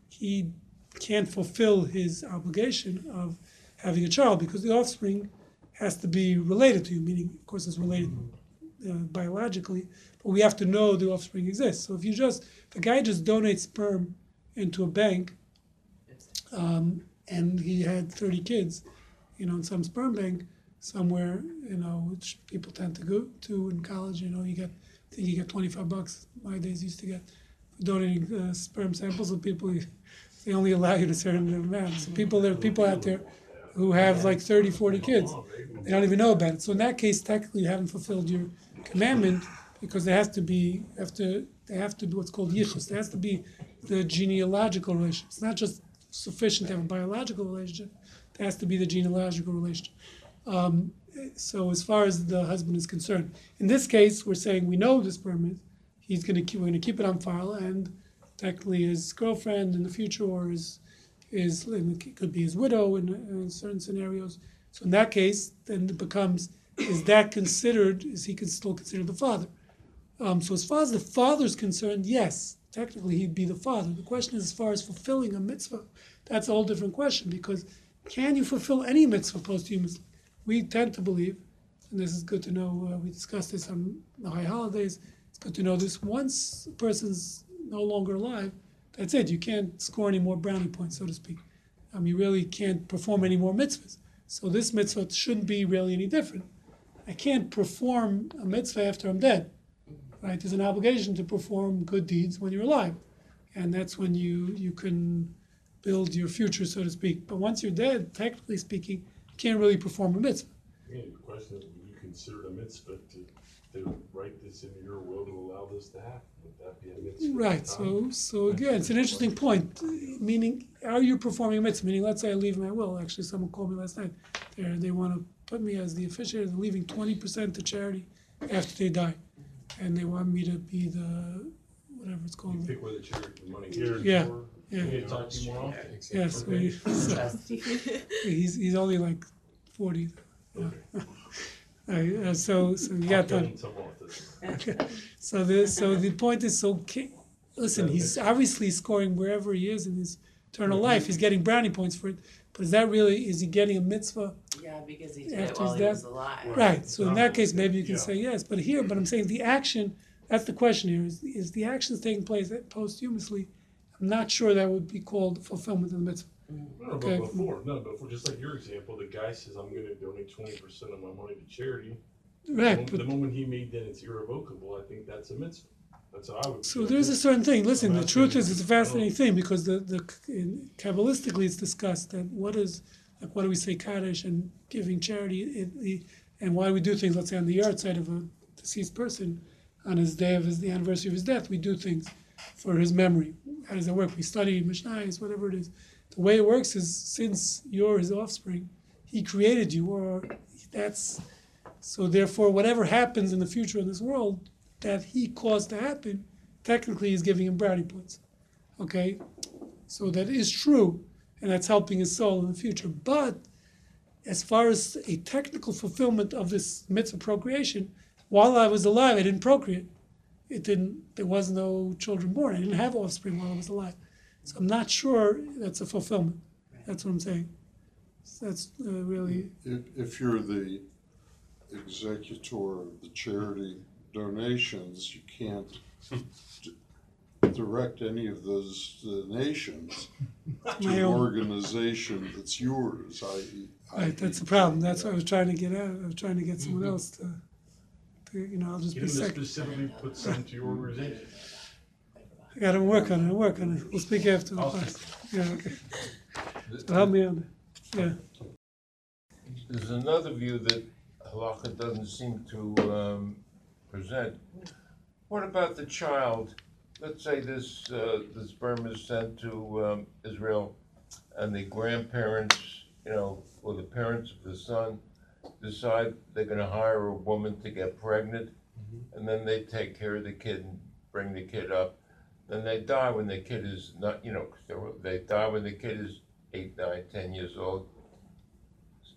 he can't fulfill his obligation of having a child because the offspring has to be related to you, meaning of course it's related uh, biologically, but we have to know the offspring exists. So if you just if a guy just donates sperm into a bank, um, and he had 30 kids, you know, in some sperm bank somewhere, you know, which people tend to go to in college. You know, you get, I think you get 25 bucks. My days used to get donating uh, sperm samples of people. They only allow you to certain amount. So people, there are people out there who have like 30, 40 kids. They don't even know about it. So in that case, technically, you haven't fulfilled your commandment because there has to be, have to, they have to be what's called yichus. There has to be the genealogical relationship. It's not just sufficient to have a biological relationship. it has to be the genealogical relationship. Um, so as far as the husband is concerned, in this case, we're saying we know this permit. He's going to keep. We're going to keep it on file, and technically his girlfriend in the future, or his, his it could be his widow in, in certain scenarios. So in that case, then it becomes: is that considered? Is he still considered the father? Um, so as far as the father's concerned, yes, technically he'd be the father. The question is, as far as fulfilling a mitzvah, that's a whole different question because can you fulfill any mitzvah posthumously? We tend to believe, and this is good to know. Uh, we discussed this on the high holidays. It's good to know this. Once a person's no longer alive, that's it. You can't score any more brownie points, so to speak. Um, you really can't perform any more mitzvahs. So this mitzvah shouldn't be really any different. I can't perform a mitzvah after I'm dead right? There's an obligation to perform good deeds when you're alive, and that's when you you can build your future, so to speak. But once you're dead, technically speaking, you can't really perform a mitzvah. Yeah, the question is, would you consider it a mitzvah to, to write this into your will to allow this to happen? Would that be a mitzvah? Right. So so again, it's an interesting point. Meaning, are you performing a mitzvah? Meaning, let's say I leave my will. Actually, someone called me last night. They they want to put me as the officiator. Leaving twenty percent to charity after they die, and they want me to be the whatever it's You called. pick where the charity, the money goes. Yeah, for. yeah. You need to talk to you more often. Yes, Okay. we, so he's he's only like forty. Okay. Uh, uh, so so you got I'll that. tell some more. So the so the point is so ca- listen, he's obviously scoring wherever he is in his eternal life. He's getting brownie points for it. But is that really is he getting a mitzvah? Yeah, because he did it After while his he was death? alive. Right. So in that case, maybe you can Yeah. say yes. But here, but I'm saying the action. That's the question here. Is is the actions taking place posthumously? I'm not sure that would be called fulfillment of the mitzvah. Mm. No, Okay. but before, no, but for just like your example, the guy says, I'm gonna donate twenty percent of my money to charity. The Right. moment- But The moment he made that it's irrevocable, I think that's a mitzvah. That's how I would. So there's a certain thing. Listen, the truth is, it's a fascinating thing because the the in, kabbalistically it's discussed that what is like what do we say kaddish and giving charity it, and why we do things. Let's say on the yahrzeit of a deceased person, on his day of his the anniversary of his death, we do things for his memory. How does it work? We study Mishnayos, whatever it is. The way it works is since you're his offspring, he created you, or that's so. Therefore, whatever happens in the future in this world that he caused to happen, technically he's giving him brownie points. Okay? So that is true, and that's helping his soul in the future. But as far as a technical fulfillment of this mitzvah procreation, while I was alive, I didn't procreate. It didn't. There was no children born. I didn't have offspring while I was alive. So I'm not sure that's a fulfillment. That's what I'm saying. So that's uh, really If, if you're the executor of the charity donations, you can't d- direct any of those donations to my an own. organization that's yours, i.e. Right, that's the problem. That's what I was trying to get at. I was trying to get someone else to, to you know, I'll just Get be him to second. specifically put some to your organization. I got to work on it. I'll work on it. We'll speak after the I'll class. Yeah, okay. So help me out. Yeah. There's another view that halacha doesn't seem to um, present. What about the child? Let's say this uh, the sperm is sent to um, Israel, and the grandparents, you know, or the parents of the son, decide they're going to hire a woman to get pregnant, and then they take care of the kid and bring the kid up. Then they die when the kid is not, you know, they die when the kid is eight, nine, ten years old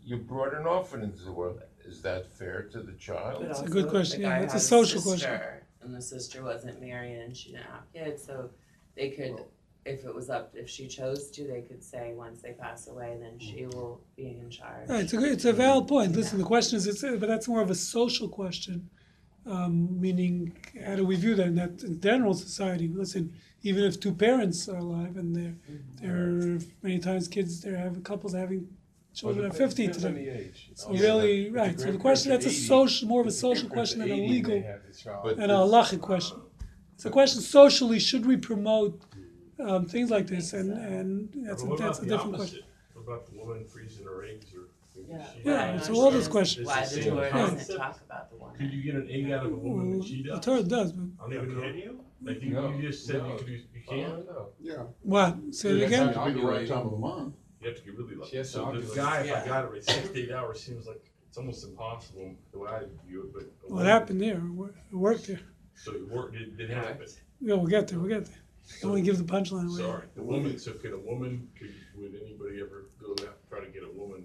you brought an orphan into the world. Is that fair to the child? But That's a good the question, yeah, guy that's a social question. sister, And the sister wasn't married and she didn't have kids, so they could, if it was up, if she chose to, they could say, once they pass away, then she mm. will be in charge. Right, it's a, good- it's a mm. valid point. Listen, the question is, it's, but that's more of a social question. Um, meaning, how do we view that in that in general society? Listen, even if two parents are alive and they're, mm-hmm. they're many times kids, they're having couples having children at fifty today. So really, right, so the question, that's a social, more of a social question than a legal. And a halachic question. It's a question socially, should we promote um, things like this? And, and that's, a, that's a the different question. What about the woman freezing her eggs or? Yeah. Yeah, it's don't all those questions. Why the the Torah concept. doesn't talk about the woman. Could you get an egg out of a woman Well, that she the? Torah does, but I don't even know. Can you? Like you, No, you just said no. you could, you you can't, no. Yeah. what? Say it That's again? not- be the right time of the month. You have to get really lucky. She has to So the ovulate. guy, if I got it right, six to eight hours seems like, it's almost impossible the way I view it, but. What woman- happened there? What it worked there? So it worked, it did happen. Yeah, we'll get there. We'll get there. I can only give the punchline away. Sorry, the woman, so could a woman, could, would anybody ever go out, try to get a woman,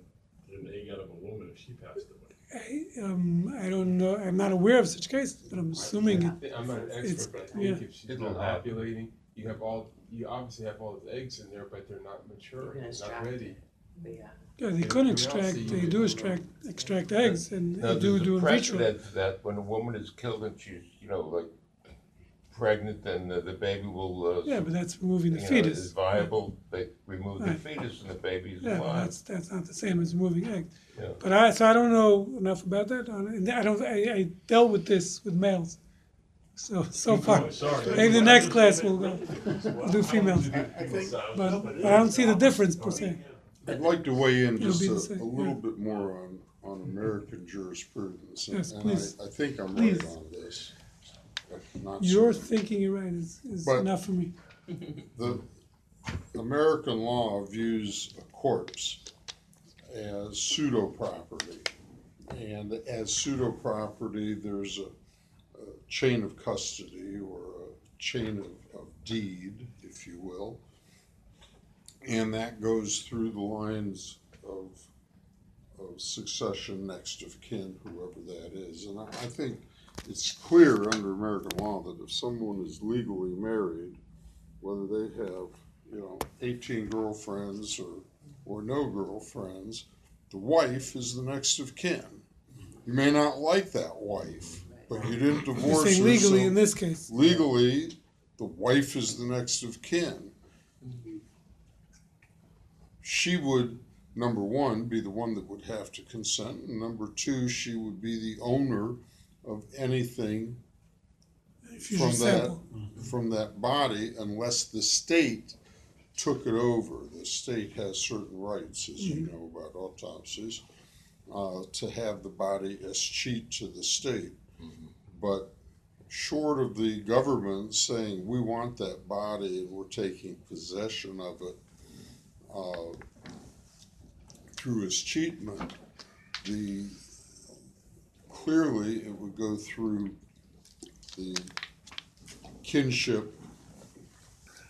get an egg out of a woman if she passed away? I, um, I don't know. I'm not aware of such cases, but I'm assuming it. I'm not an It's- expert, but I yeah. think if she's It'll not happen. ovulating, you have all, you obviously have all the eggs in there, but they're not mature, You can they're not extract ready. But yeah. Yeah, they Yeah, could we extract. also They use do it. extract extract eggs, and Now, they do there's do a in vitro. precedent to that when a woman is killed and she's, you know, like pregnant then the, the baby will, uh, Yeah, but that's removing the you know, fetus. is viable, they remove the Right. fetus and the baby is Yeah, but alive. that's that's not the same as removing eggs. Yeah. But I so I don't know enough about that. I don't- I don't. I, I dealt with this with males. So so far, Sorry. maybe the next class we'll go. We'll do females, I but, but I don't see the difference per se. I'd like to weigh in It'll just be a, the same, a little yeah. bit more on, on American jurisprudence. and- Yes, and. I, I think I'm Please. right on this. but not Your certain. thinking you're right is, is But- enough for me. The American law views a corpse as pseudo property. And as pseudo property, there's a, a chain of custody or a chain of, of deed, if you will. And that goes through the lines of, of succession, next of kin, whoever that is. And I, I think it's clear under American law that if someone is legally married, whether they have, you know, eighteen girlfriends or, or no girlfriends, the wife is the next of kin. You may not like that wife, but you didn't divorce her, legally so in this case. legally, the wife is the next of kin. She would, number one, be the one that would have to consent, and number two, she would be the owner of anything from that, from that body unless the state took it over. The state has certain rights, as you know about autopsies, uh, to have the body escheat to the state. But short of the government saying, we want that body and we're taking possession of it, uh, through escheatment, the, clearly it would go through the kinship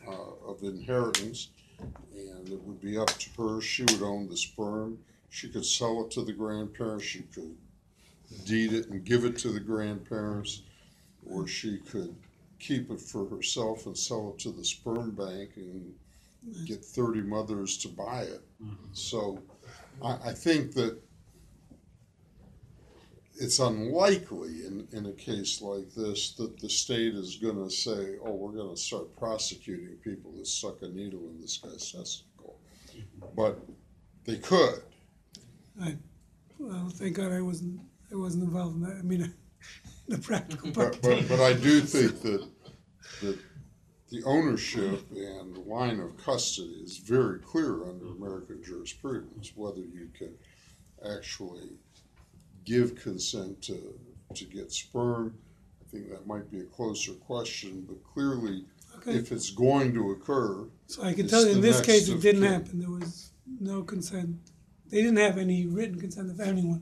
uh, of inheritance, and it would be up to her. She would own the sperm. She could sell it to the grandparents. She could deed it and give it to the grandparents, or she could keep it for herself and sell it to the sperm bank and get 30 mothers to buy it. Mm-hmm. So I, I think that it's unlikely in, in a case like this that the state is gonna say, oh, we're gonna start prosecuting people that suck a needle in this guy's testicle. Mm-hmm. But they could. I, Well, thank God I wasn't, I wasn't involved in that, I mean, the practical part. But, but, but I do think that, that the ownership and line of custody is very clear under American jurisprudence, whether you can actually give consent to, to get sperm. I think that might be a closer question, but clearly, Okay, if it's going to occur, so I can tell you, in this case, it didn't kin. happen, there was no consent. They didn't have any written consent of anyone,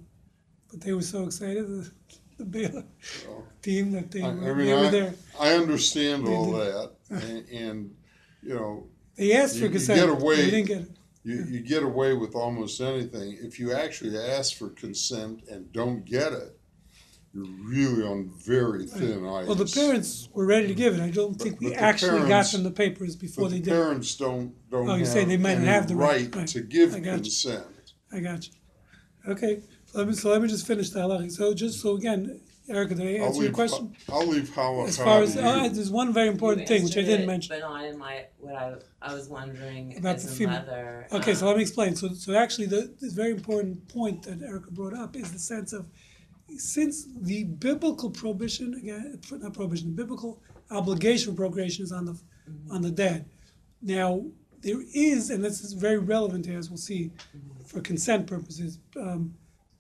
but they were so excited, the, the Baylor Well, team, that they I- I were, mean, they were I- there. I understand They all did. that, and, and, you know, They asked for you consent, get away- they didn't get it. You, you get away with almost anything. If you actually ask for consent and don't get it, you're really on very thin ice. Well, the parents were ready to give it, I don't think we but the actually got parents- them the papers before But they the did parents don't, don't Oh, you say have they might have the right, right right. to give I got you. consent. I got you. Okay, so let me, so let me just finish the halachic. So just, so again, Erica, did I I'll answer your leave, question? I'll leave how, As far as, uh, there's one very important thing, which I didn't it, mention. But not in my, what I, I was wondering About as the a female. mother. Okay, so um, let me explain. So, so actually, the this very important point that Erica brought up is the sense of since the biblical prohibition again, not prohibition, the biblical obligation for procreation is on the on the dad. Now there is, and this is very relevant here, as we'll see, for consent purposes. Um,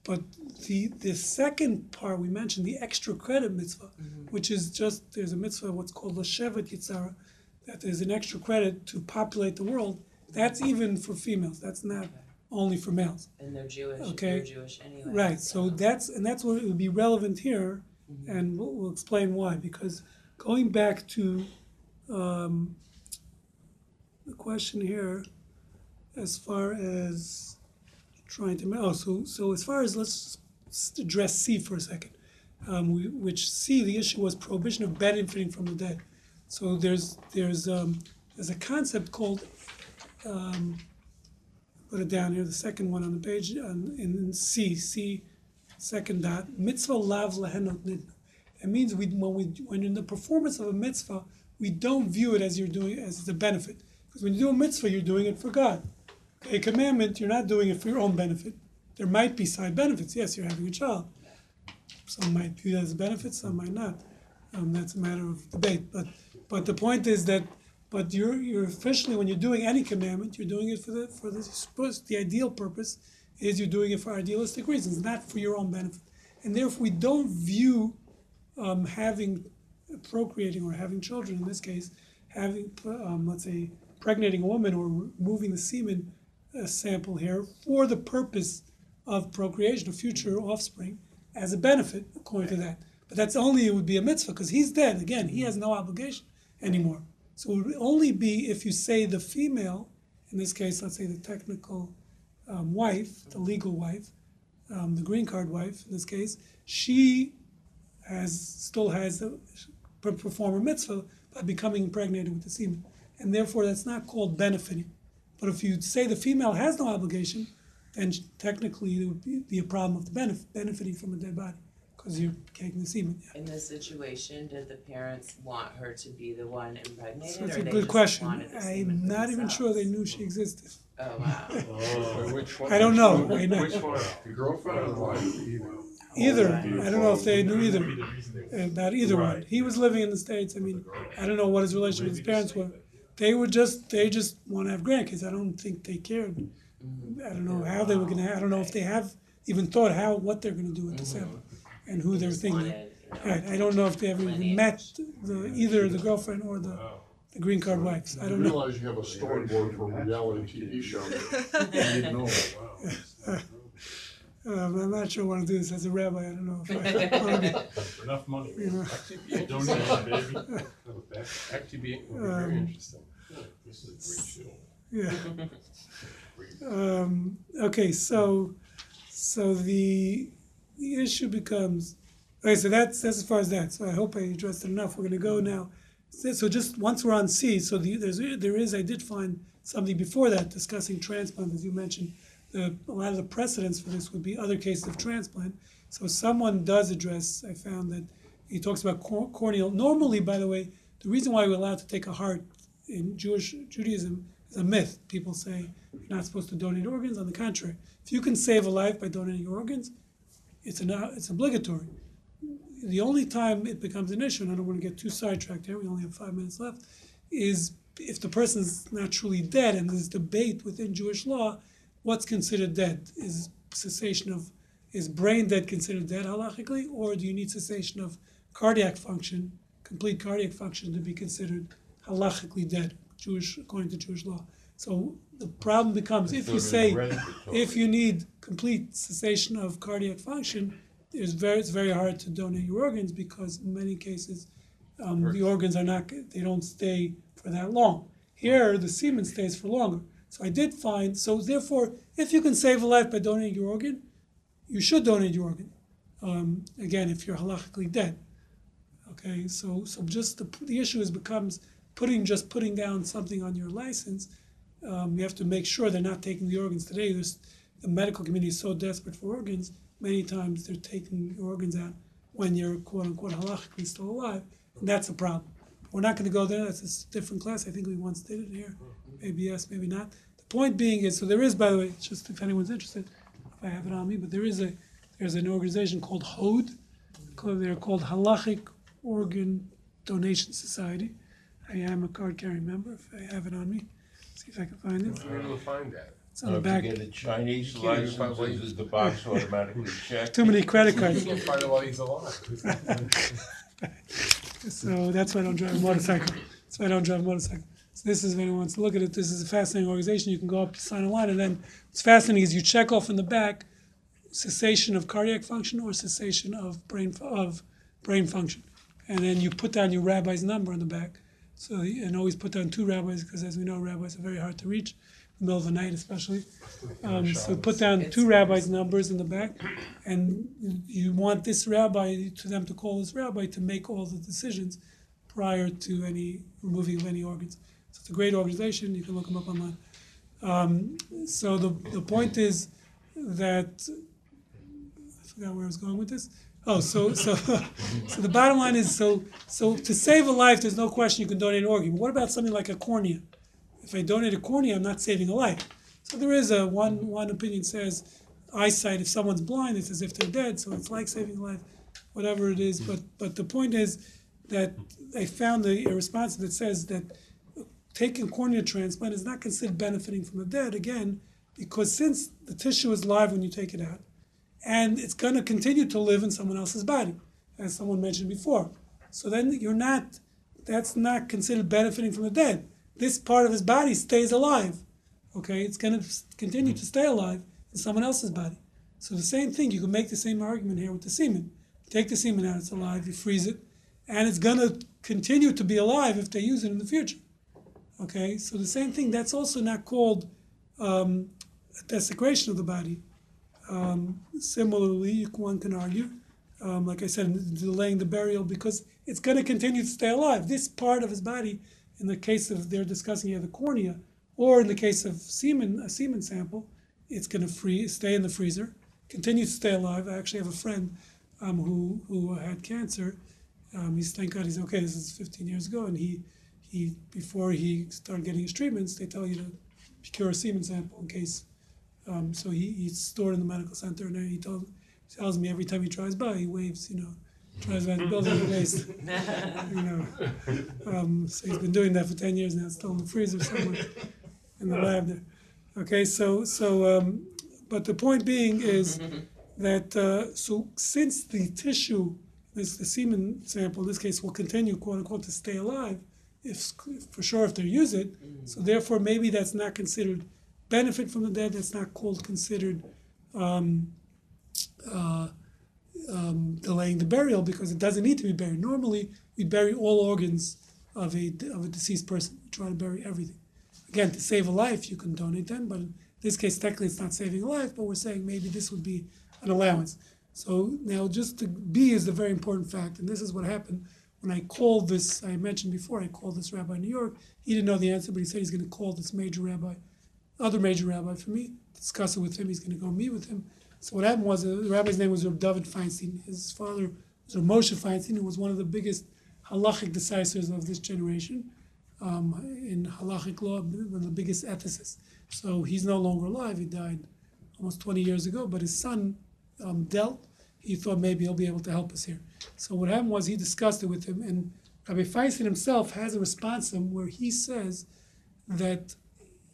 but the the second part we mentioned, the extra credit mitzvah, which is just there's a mitzvah what's called l'shevet yitzara, that there's an extra credit to populate the world. That's even for females. That's not only for males. And they're Jewish, Okay. they're Jewish anyway. Right. So that's and that's what would be relevant here, and we'll, we'll explain why. Because going back to um, the question here, as far as trying to oh, so so as far as let's address C for a second, um, we, which C the issue was prohibition of benefiting from the dead. So there's there's um, there's a concept called um, put it down here, the second one on the page, on, in C, C, second dot, mitzvah lav lehenot nidna. It means we, when we, when in the performance of a mitzvah, we don't view it as you're doing, as a benefit. Because when you do a mitzvah, you're doing it for God. A commandment, you're not doing it for your own benefit. There might be side benefits. Yes, you're having a child. Some might view that as a benefit, some might not. Um, that's a matter of debate. But, but the point is that but you're you're officially when you're doing any commandment, you're doing it for the for the supposed the ideal purpose is you're doing it for idealistic reasons, not for your own benefit. And therefore, we don't view um, having procreating or having children in this case, having um, let's say pregnating a woman or removing the semen sample here for the purpose of procreation of future offspring as a benefit according to that. But that's only it would be a mitzvah because he's dead. Again, he has no obligation anymore. So it would only be if you say the female, in this case, let's say the technical um, wife, the legal wife, um, the green card wife in this case, she has still has per- perform a mitzvah by becoming impregnated with the semen, and therefore that's not called benefiting. But if you say the female has no obligation, then technically it would be, be a problem of the benef- benefiting from a dead body because you're taking the semen. Yeah. In this situation, did the parents want her to be the one impregnated, So it's or a they good question. wanted the semen I'm for not even sure they knew she existed. Oh wow. Oh. Wait, Which one? I don't know. Which know. one? Which one? The girlfriend or the wife? either. I don't know if they knew either Maybe the reason they- about either one. He was living in the states. I mean, I don't know what his relationship with his parents were. They were just they just want to have grandkids. I don't think they cared. I don't know how they were gonna. I don't know if they have even thought how what they're gonna do with the sample and who they're thinking. wanted, you know, Right. I don't know if they ever even met the either the girlfriend or the, the green card wives. I don't know. realize you have a storyboard for a reality TV show. You didn't know that, wow. Um, I'm not sure I want to do this as a rabbi. I don't know if I want to For Enough money. be. You know. Actually, be Donation, interesting. baby. Actually, be would be Um, very interesting. This is a great show. Yeah. Um, okay, so so the the issue becomes okay. So that's that's as far as that. So I hope I addressed it enough. We're going to go now. So, just once we're on C, so the, there's there is I did find something before that discussing transplant, as you mentioned. The, a lot of the precedents for this would be other cases of transplant. So someone does address. I found that he talks about cor- corneal. Normally, by the way, the reason why we're allowed to take a heart in Jewish Judaism is a myth. People say you're not supposed to donate organs. On the contrary, if you can save a life by donating your organs, it's an it's obligatory. The only time it becomes an issue, and I don't want to get too sidetracked here. We only have five minutes left. Is if the person's not truly dead, and there's debate within Jewish law, what's considered dead? Is cessation of is brain dead considered dead halachically, or do you need cessation of cardiac function, complete cardiac function, to be considered halachically dead, Jewish according to Jewish law? So the problem becomes if you say if you need complete cessation of cardiac function, it's very it's very hard to donate your organs because in many cases um, the organs are not they don't stay for that long. Here the semen stays for longer. So I did find so therefore if you can save a life by donating your organ, you should donate your organ. Um, again, if you're halachically dead. Okay, so so just the the issue is becomes putting just putting down something on your license. Um, you have to make sure they're not taking the organs today. There's the medical community is so desperate for organs. Many times they're taking organs out when you're quote unquote halachically still alive, and that's a problem. We're not going to go there. That's a different class. I think we once did it here. Maybe yes, maybe not. The point being is, so there is, by the way, just if anyone's interested, if I have it on me, but there is a there's an organization called HOD. called- They're called Halachic Organ Donation Society. I am a card carrying member. If I have it on me, see if I can find it. Where do we find that? It's on the If you get a Chinese can't even find license, ways. is the box automatically checked? Too many credit You cards. can find it while he's alive. So that's why I don't drive a motorcycle. That's why I don't drive a motorcycle. So this is if anyone wants to look at it. This is a fascinating organization. You can go up, sign a line, and then what's fascinating is you check off in the back cessation of cardiac function or cessation of brain of brain function, and then you put down your rabbi's number on the back. So and always put down two rabbis because as we know, rabbis are very hard to reach, in the middle of the night especially. Um, so put down It's- two rabbis' numbers in the back, and you want this rabbi to them to call this rabbi to make all the decisions prior to any removing of any organs. So it's a great organization. You can look them up online. Um, so the the point is that I forgot where I was going with this. Oh, so so so the bottom line is so so to save a life, there's no question you can donate an organ. But what about something like a cornea? If I donate a cornea, I'm not saving a life. So there is a one one opinion says eyesight. If someone's blind, it's as if they're dead. So it's like saving a life, whatever it is. But but the point is that I found a, a response that says that taking cornea transplant is not considered benefiting from the dead again because since the tissue is live when you take it out and it's going to continue to live in someone else's body as someone mentioned before. So then you're not that's not considered benefiting from the dead. This part of his body stays alive okay? It's going to continue to stay alive in someone else's body. So the same thing you can make the same argument here with the semen. Take the semen out it's alive you freeze it and it's going to continue to be alive if they use it in the future Okay, so the same thing. That's also not called um, desecration of the body. Um, similarly, one can argue, um, like I said, delaying the burial because it's going to continue to stay alive. This part of his body, in the case of they're discussing here the cornea, or in the case of semen, a semen sample, it's going to free, stay in the freezer, continue to stay alive. I actually have a friend um, who who had cancer. Um, he's thank God he's okay. This is 15 years ago, and he he before he started getting his treatments, they tell you to cure a semen sample in case. Um, so he, he's stored in the medical center, and then he told tells me every time he drives by, he waves, you know, drives by the building, he waves, you know. Um, so he's been doing that for ten years now, it's still in the freezer somewhere in the lab there. Okay, so, so, um, but the point being is that, uh, so since the tissue, this, the semen sample, in this case, will continue quote unquote to stay alive, if, for sure if they use it, so therefore maybe that's not considered benefit from the dead, that's not called considered, um, uh, um, delaying the burial because it doesn't need to be buried. Normally, we bury all organs of a, of a deceased person. We try to bury everything. Again, to save a life, you can donate them, but in this case, technically, it's not saving a life, but we're saying maybe this would be an allowance. So now, just to B is the very important fact, and this is what happened when I called this. I mentioned before, I called this rabbi in New York. He didn't know the answer, but he said he's going to call this major rabbi, other major rabbi for me, discuss it with him. He's going to go meet with him. So what happened was the rabbi's name was Reb David Feinstein. His father was Reb Moshe Feinstein, who was one of the biggest halachic decisors of this generation um, in halachic law, one of the biggest ethicists. So he's no longer alive. He died almost 20 years ago, but his son um, dealt. He thought maybe he'll be able to help us here. So what happened was he discussed it with him, and Rabbi Feinstein himself has a him where he says that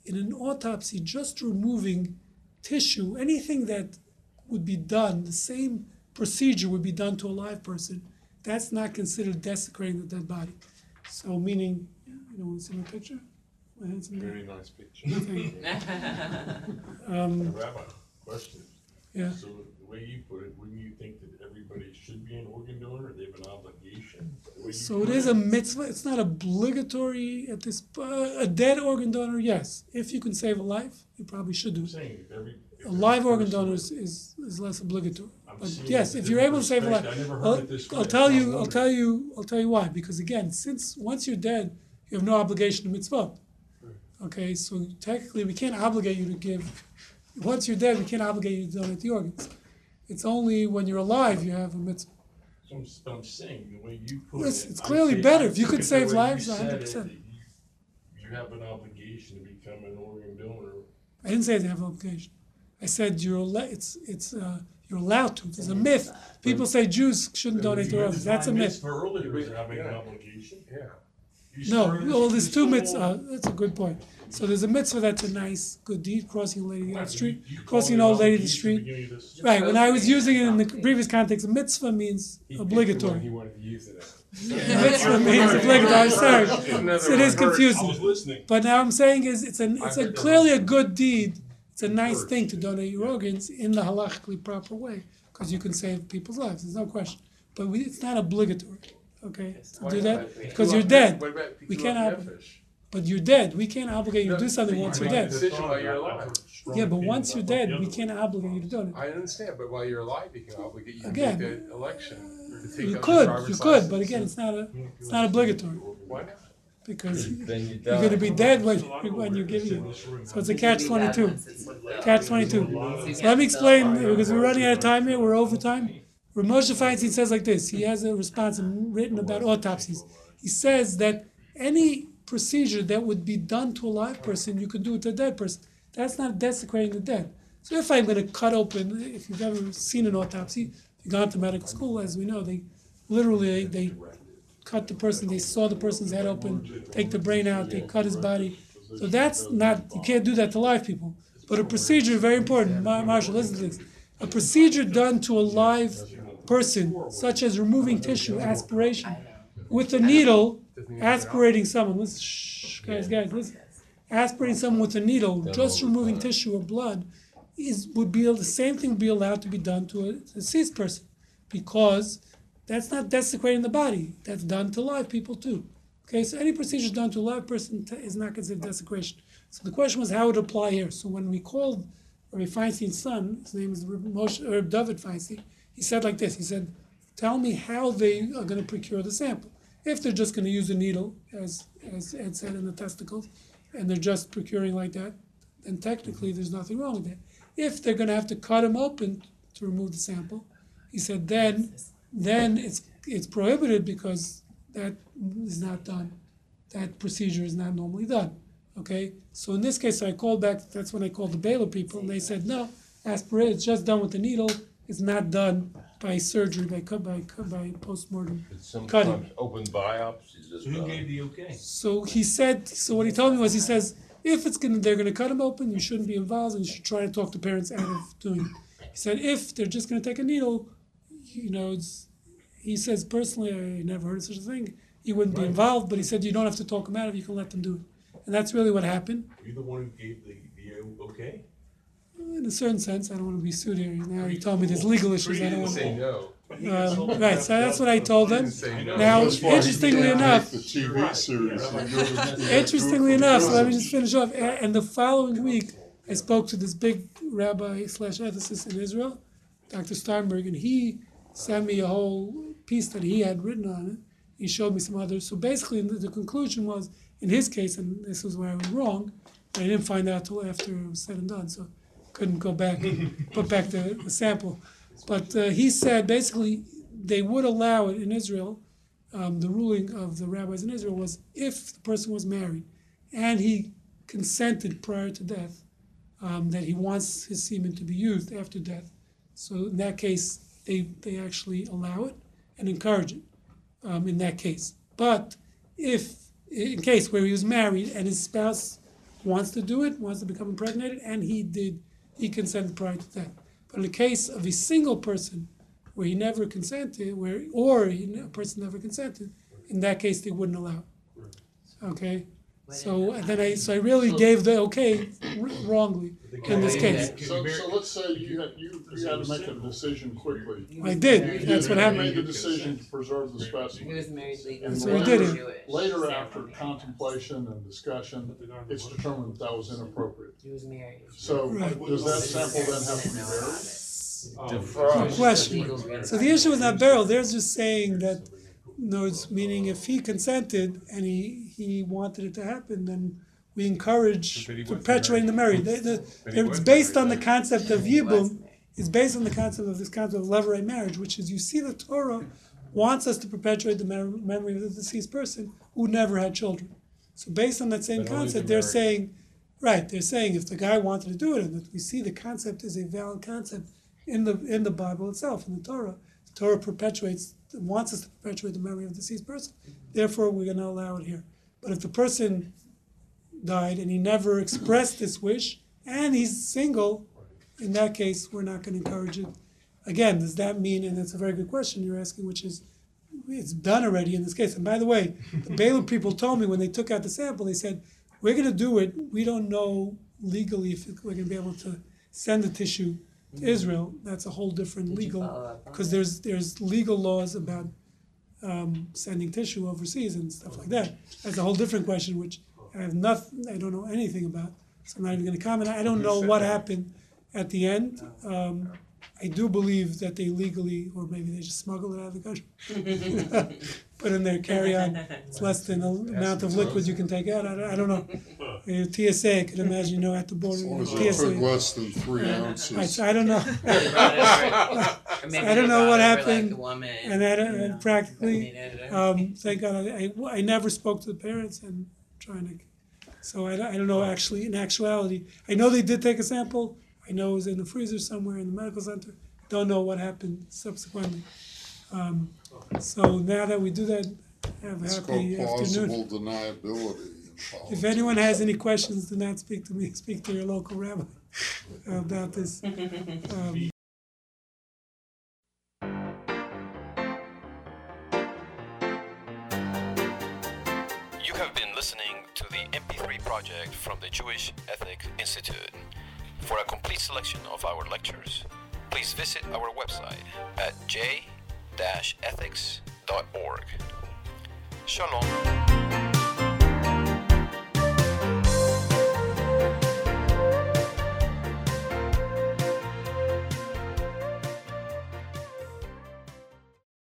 in an autopsy, just removing tissue, anything that would be done, the same procedure would be done to a live person, that's not considered desecrating the dead body. So meaning, you know, want to see my picture? My handsome guy? Very nice picture. Um, Rabbi, question. yeah. So the way you put it, wouldn't you think that everybody should be an organ donor, they have an obligation? The way you So it put is a mitzvah. It's not obligatory at this. Uh, a dead organ donor, yes. If you can save a life, you probably should do I'm it. saying, if every. if A every live organ person- donor is, is, is less obligatory. I'm But seeing yes, it if you're able to save a life, perspective. I never I'll, it this way. I'll tell I'm you. I'll wondering. tell you. I'll tell you why. Because again, since once you're dead, you have no obligation to mitzvah. Okay, so technically, we can't obligate you to give. Once you're dead, we can't obligate you to donate the organs. It's only when you're alive you have a mitzvah. So I'm, but I'm saying, the way you put It's- it. it's clearly see- better. If you could save way you lives, said 100%. that You you have an obligation to become an organ donor. I didn't say they have an obligation. I said you're al- it's it's uh, you're allowed to. It's a myth. People say Jews shouldn't donate their organs. That's a myth. For earlier, is Yeah. having an obligation. Yeah. No, started well, there's two whole- mitzvahs. That's a good point. So there's a mitzvah that's a nice, good deed, crossing a lady down Right, the street, you- you crossing an old lady the street. beginning. Right. When I was using it in the previous context, a mitzvah means He picked the one obligatory. He wanted to use it. Mitzvah means obligatory. I'm sorry. So it is one. I was confusing. listening. But now I'm saying is it's an it's a clearly a good deed. It's a nice thing to donate your organs in the halachically proper way because you can save people's lives. There's no question. But we, it's not obligatory. Okay, to do that because you're dead. We Pikuach can't ob- Nefesh? But you're dead. We can't obligate you to do something once you you're dead. decision while you're alive. Yeah, but once you're dead, we can't obligate you to do it. I understand, but while you're alive, you can obligate, you can Again, make the election to take You up the could, driver's you could, but license. again, it's not a, it's not obligatory Why not? because Then you you're going to die. be dead when when you give giving it. So it's a catch twenty two. Catch twenty two. So let me explain because we're running out of time here. We're over time. Ramosha Feinstein says like this. He has a response written about autopsies. He says that any procedure that would be done to a live person, you could do it to a dead person. That's not desecrating the dead. So if I'm going to cut open, if you've ever seen an autopsy, you've gone to medical school, as we know, they literally they, they cut the person, they saw the person's head open, take the brain out, they cut his body. So that's not, you can't do that to live people. But a procedure, very important, Ma- Marshall, listen to this. A procedure done to a live person, such as removing tissue, aspiration, with a needle, aspirating someone, listen, shh, guys, guys, listen. Aspirating someone with a needle, just removing tissue or blood, is, would be, the same thing be allowed to be done to a deceased person. Because that's not desecrating the body. That's done to live people too. Okay, so any procedure done to a live person t- is not considered desecration. So the question was how it would apply here. So when we called Rabbi Feinstein's son, his name is Moshe, David Feinstein, he said like this. He said, "Tell me how they are going to procure the sample. If they're just going to use a needle, as as Ed said in the testicles, and they're just procuring like that, then technically there's nothing wrong with that. If they're going to have to cut them open to remove the sample, he said then then it's it's prohibited because that is not done. That procedure is not normally done. Okay, so in this case, I called back. That's when I called the Baylor people, and they said no, aspirate. It's just done with the needle. It's not done by surgery, by cut by cut by postmortem. It's sometimes open biopsies as So who well. gave the okay? So he said. So what he told me was, he says, if it's gonna, they're gonna cut him open, you shouldn't be involved, and you should try to talk the parents out of doing it. He said, if they're just gonna take a needle, you know, it's. He says personally, I never heard of such a thing. He wouldn't be involved, but he said you don't have to talk them out of. it, You can let them do it, and that's really what happened. Are you the one who gave the, the okay? In a certain sense, I don't want to be sued here. Now he told me there's legal issues. I don't want. To say no. Um, right, so that's what I told them. Now, That's why he interestingly can't enough, make The TV series. He goes- Interestingly enough, so let me just finish off. A- And the following week, I spoke to this big rabbi slash ethicist in Israel, Dr. Steinberg, and he sent me a whole piece that he had written on it. He showed me some others. So basically, the, the conclusion was, in his case, and this was where I was wrong, I didn't find out till after it was said and done, so couldn't go back and put back the, the sample. But uh, he said basically they would allow it in Israel um, the ruling of the rabbis in Israel was if the person was married and he consented prior to death, um, that he wants his semen to be used after death. So in that case, they, they actually allow it and encourage it um, in that case. But if, in case where he was married and his spouse wants to do it, wants to become impregnated, and he did, he consented prior to that. But in the case of a single person where he never consented, where or he, a person never consented, in that case they wouldn't allow. it. Okay, so and then I so I really gave the okay r- wrongly in this case. So, so let's say you had, you, you had to make a decision quickly. I did. You That's what You happened. made the decision to preserve the He specimen. was married legally. And So we did it. Jewish Later, after ceremony. contemplation and discussion, it's determined that that was inappropriate. He was married. So Right. does that sample then have to be buried? about oh, it. Question. So the issue with not barrel, They're just saying that, no, it's meaning if he consented and he, he wanted it to happen, then we encourage he perpetuating the marriage. They- the- But It's based on the concept of He Yibum, it's based on the concept of this concept of levirate marriage, which is you see the Torah wants us to perpetuate the memory of the deceased person who never had children. So based on that same But concept, they're marriage. saying, right, they're saying if the guy wanted to do it and that we see the concept is a valid concept in the in the Bible itself, in the Torah, the Torah perpetuates wants us to perpetuate the memory of the deceased person. Therefore we're gonna allow it here. But if the person died and he never expressed this wish and he's single, in that case, we're not going to encourage it. Again, does that mean, and it's a very good question you're asking, which is, it's done already in this case. And by the way, the Baylor people told me when they took out the sample, they said, we're going to do it. We don't know legally if we're going to be able to send the tissue to Israel. That's a whole different legal, follow up on because there's, there's legal laws about um, sending tissue overseas and stuff like that. That's a whole different question, which I have nothing, I don't know anything about, so I'm not even gonna comment. I don't know what happened at the end. Um, I do believe that they legally, or maybe they just smuggled it out of the country. Put in their carry-on, it's less than the amount of liquid you can take out, I don't, I don't know. Uh, TSA, I could imagine, you know, at the border, As long as you it TSA. less than three Right, ounces. so I don't know. Or maybe I don't they know brought what over, happened, Like a woman. And I don't, you know, and practically, made it- um, thank God, I, I, I never spoke to the parents and trying to, so I, don't- I don't know actually, in actuality. I know they did take a sample, I know it was in the freezer somewhere in the medical center, don't know what happened subsequently. Um, so now that we do that, have a It's called happy afternoon. plausible deniability in If anyone has any questions, do not speak to me, speak to your local rabbi about this. Um, You have been listening to the MP3 project from the Jewish Ethics Institute. For a complete selection of our lectures, please visit our website at j-ethics.org. Shalom.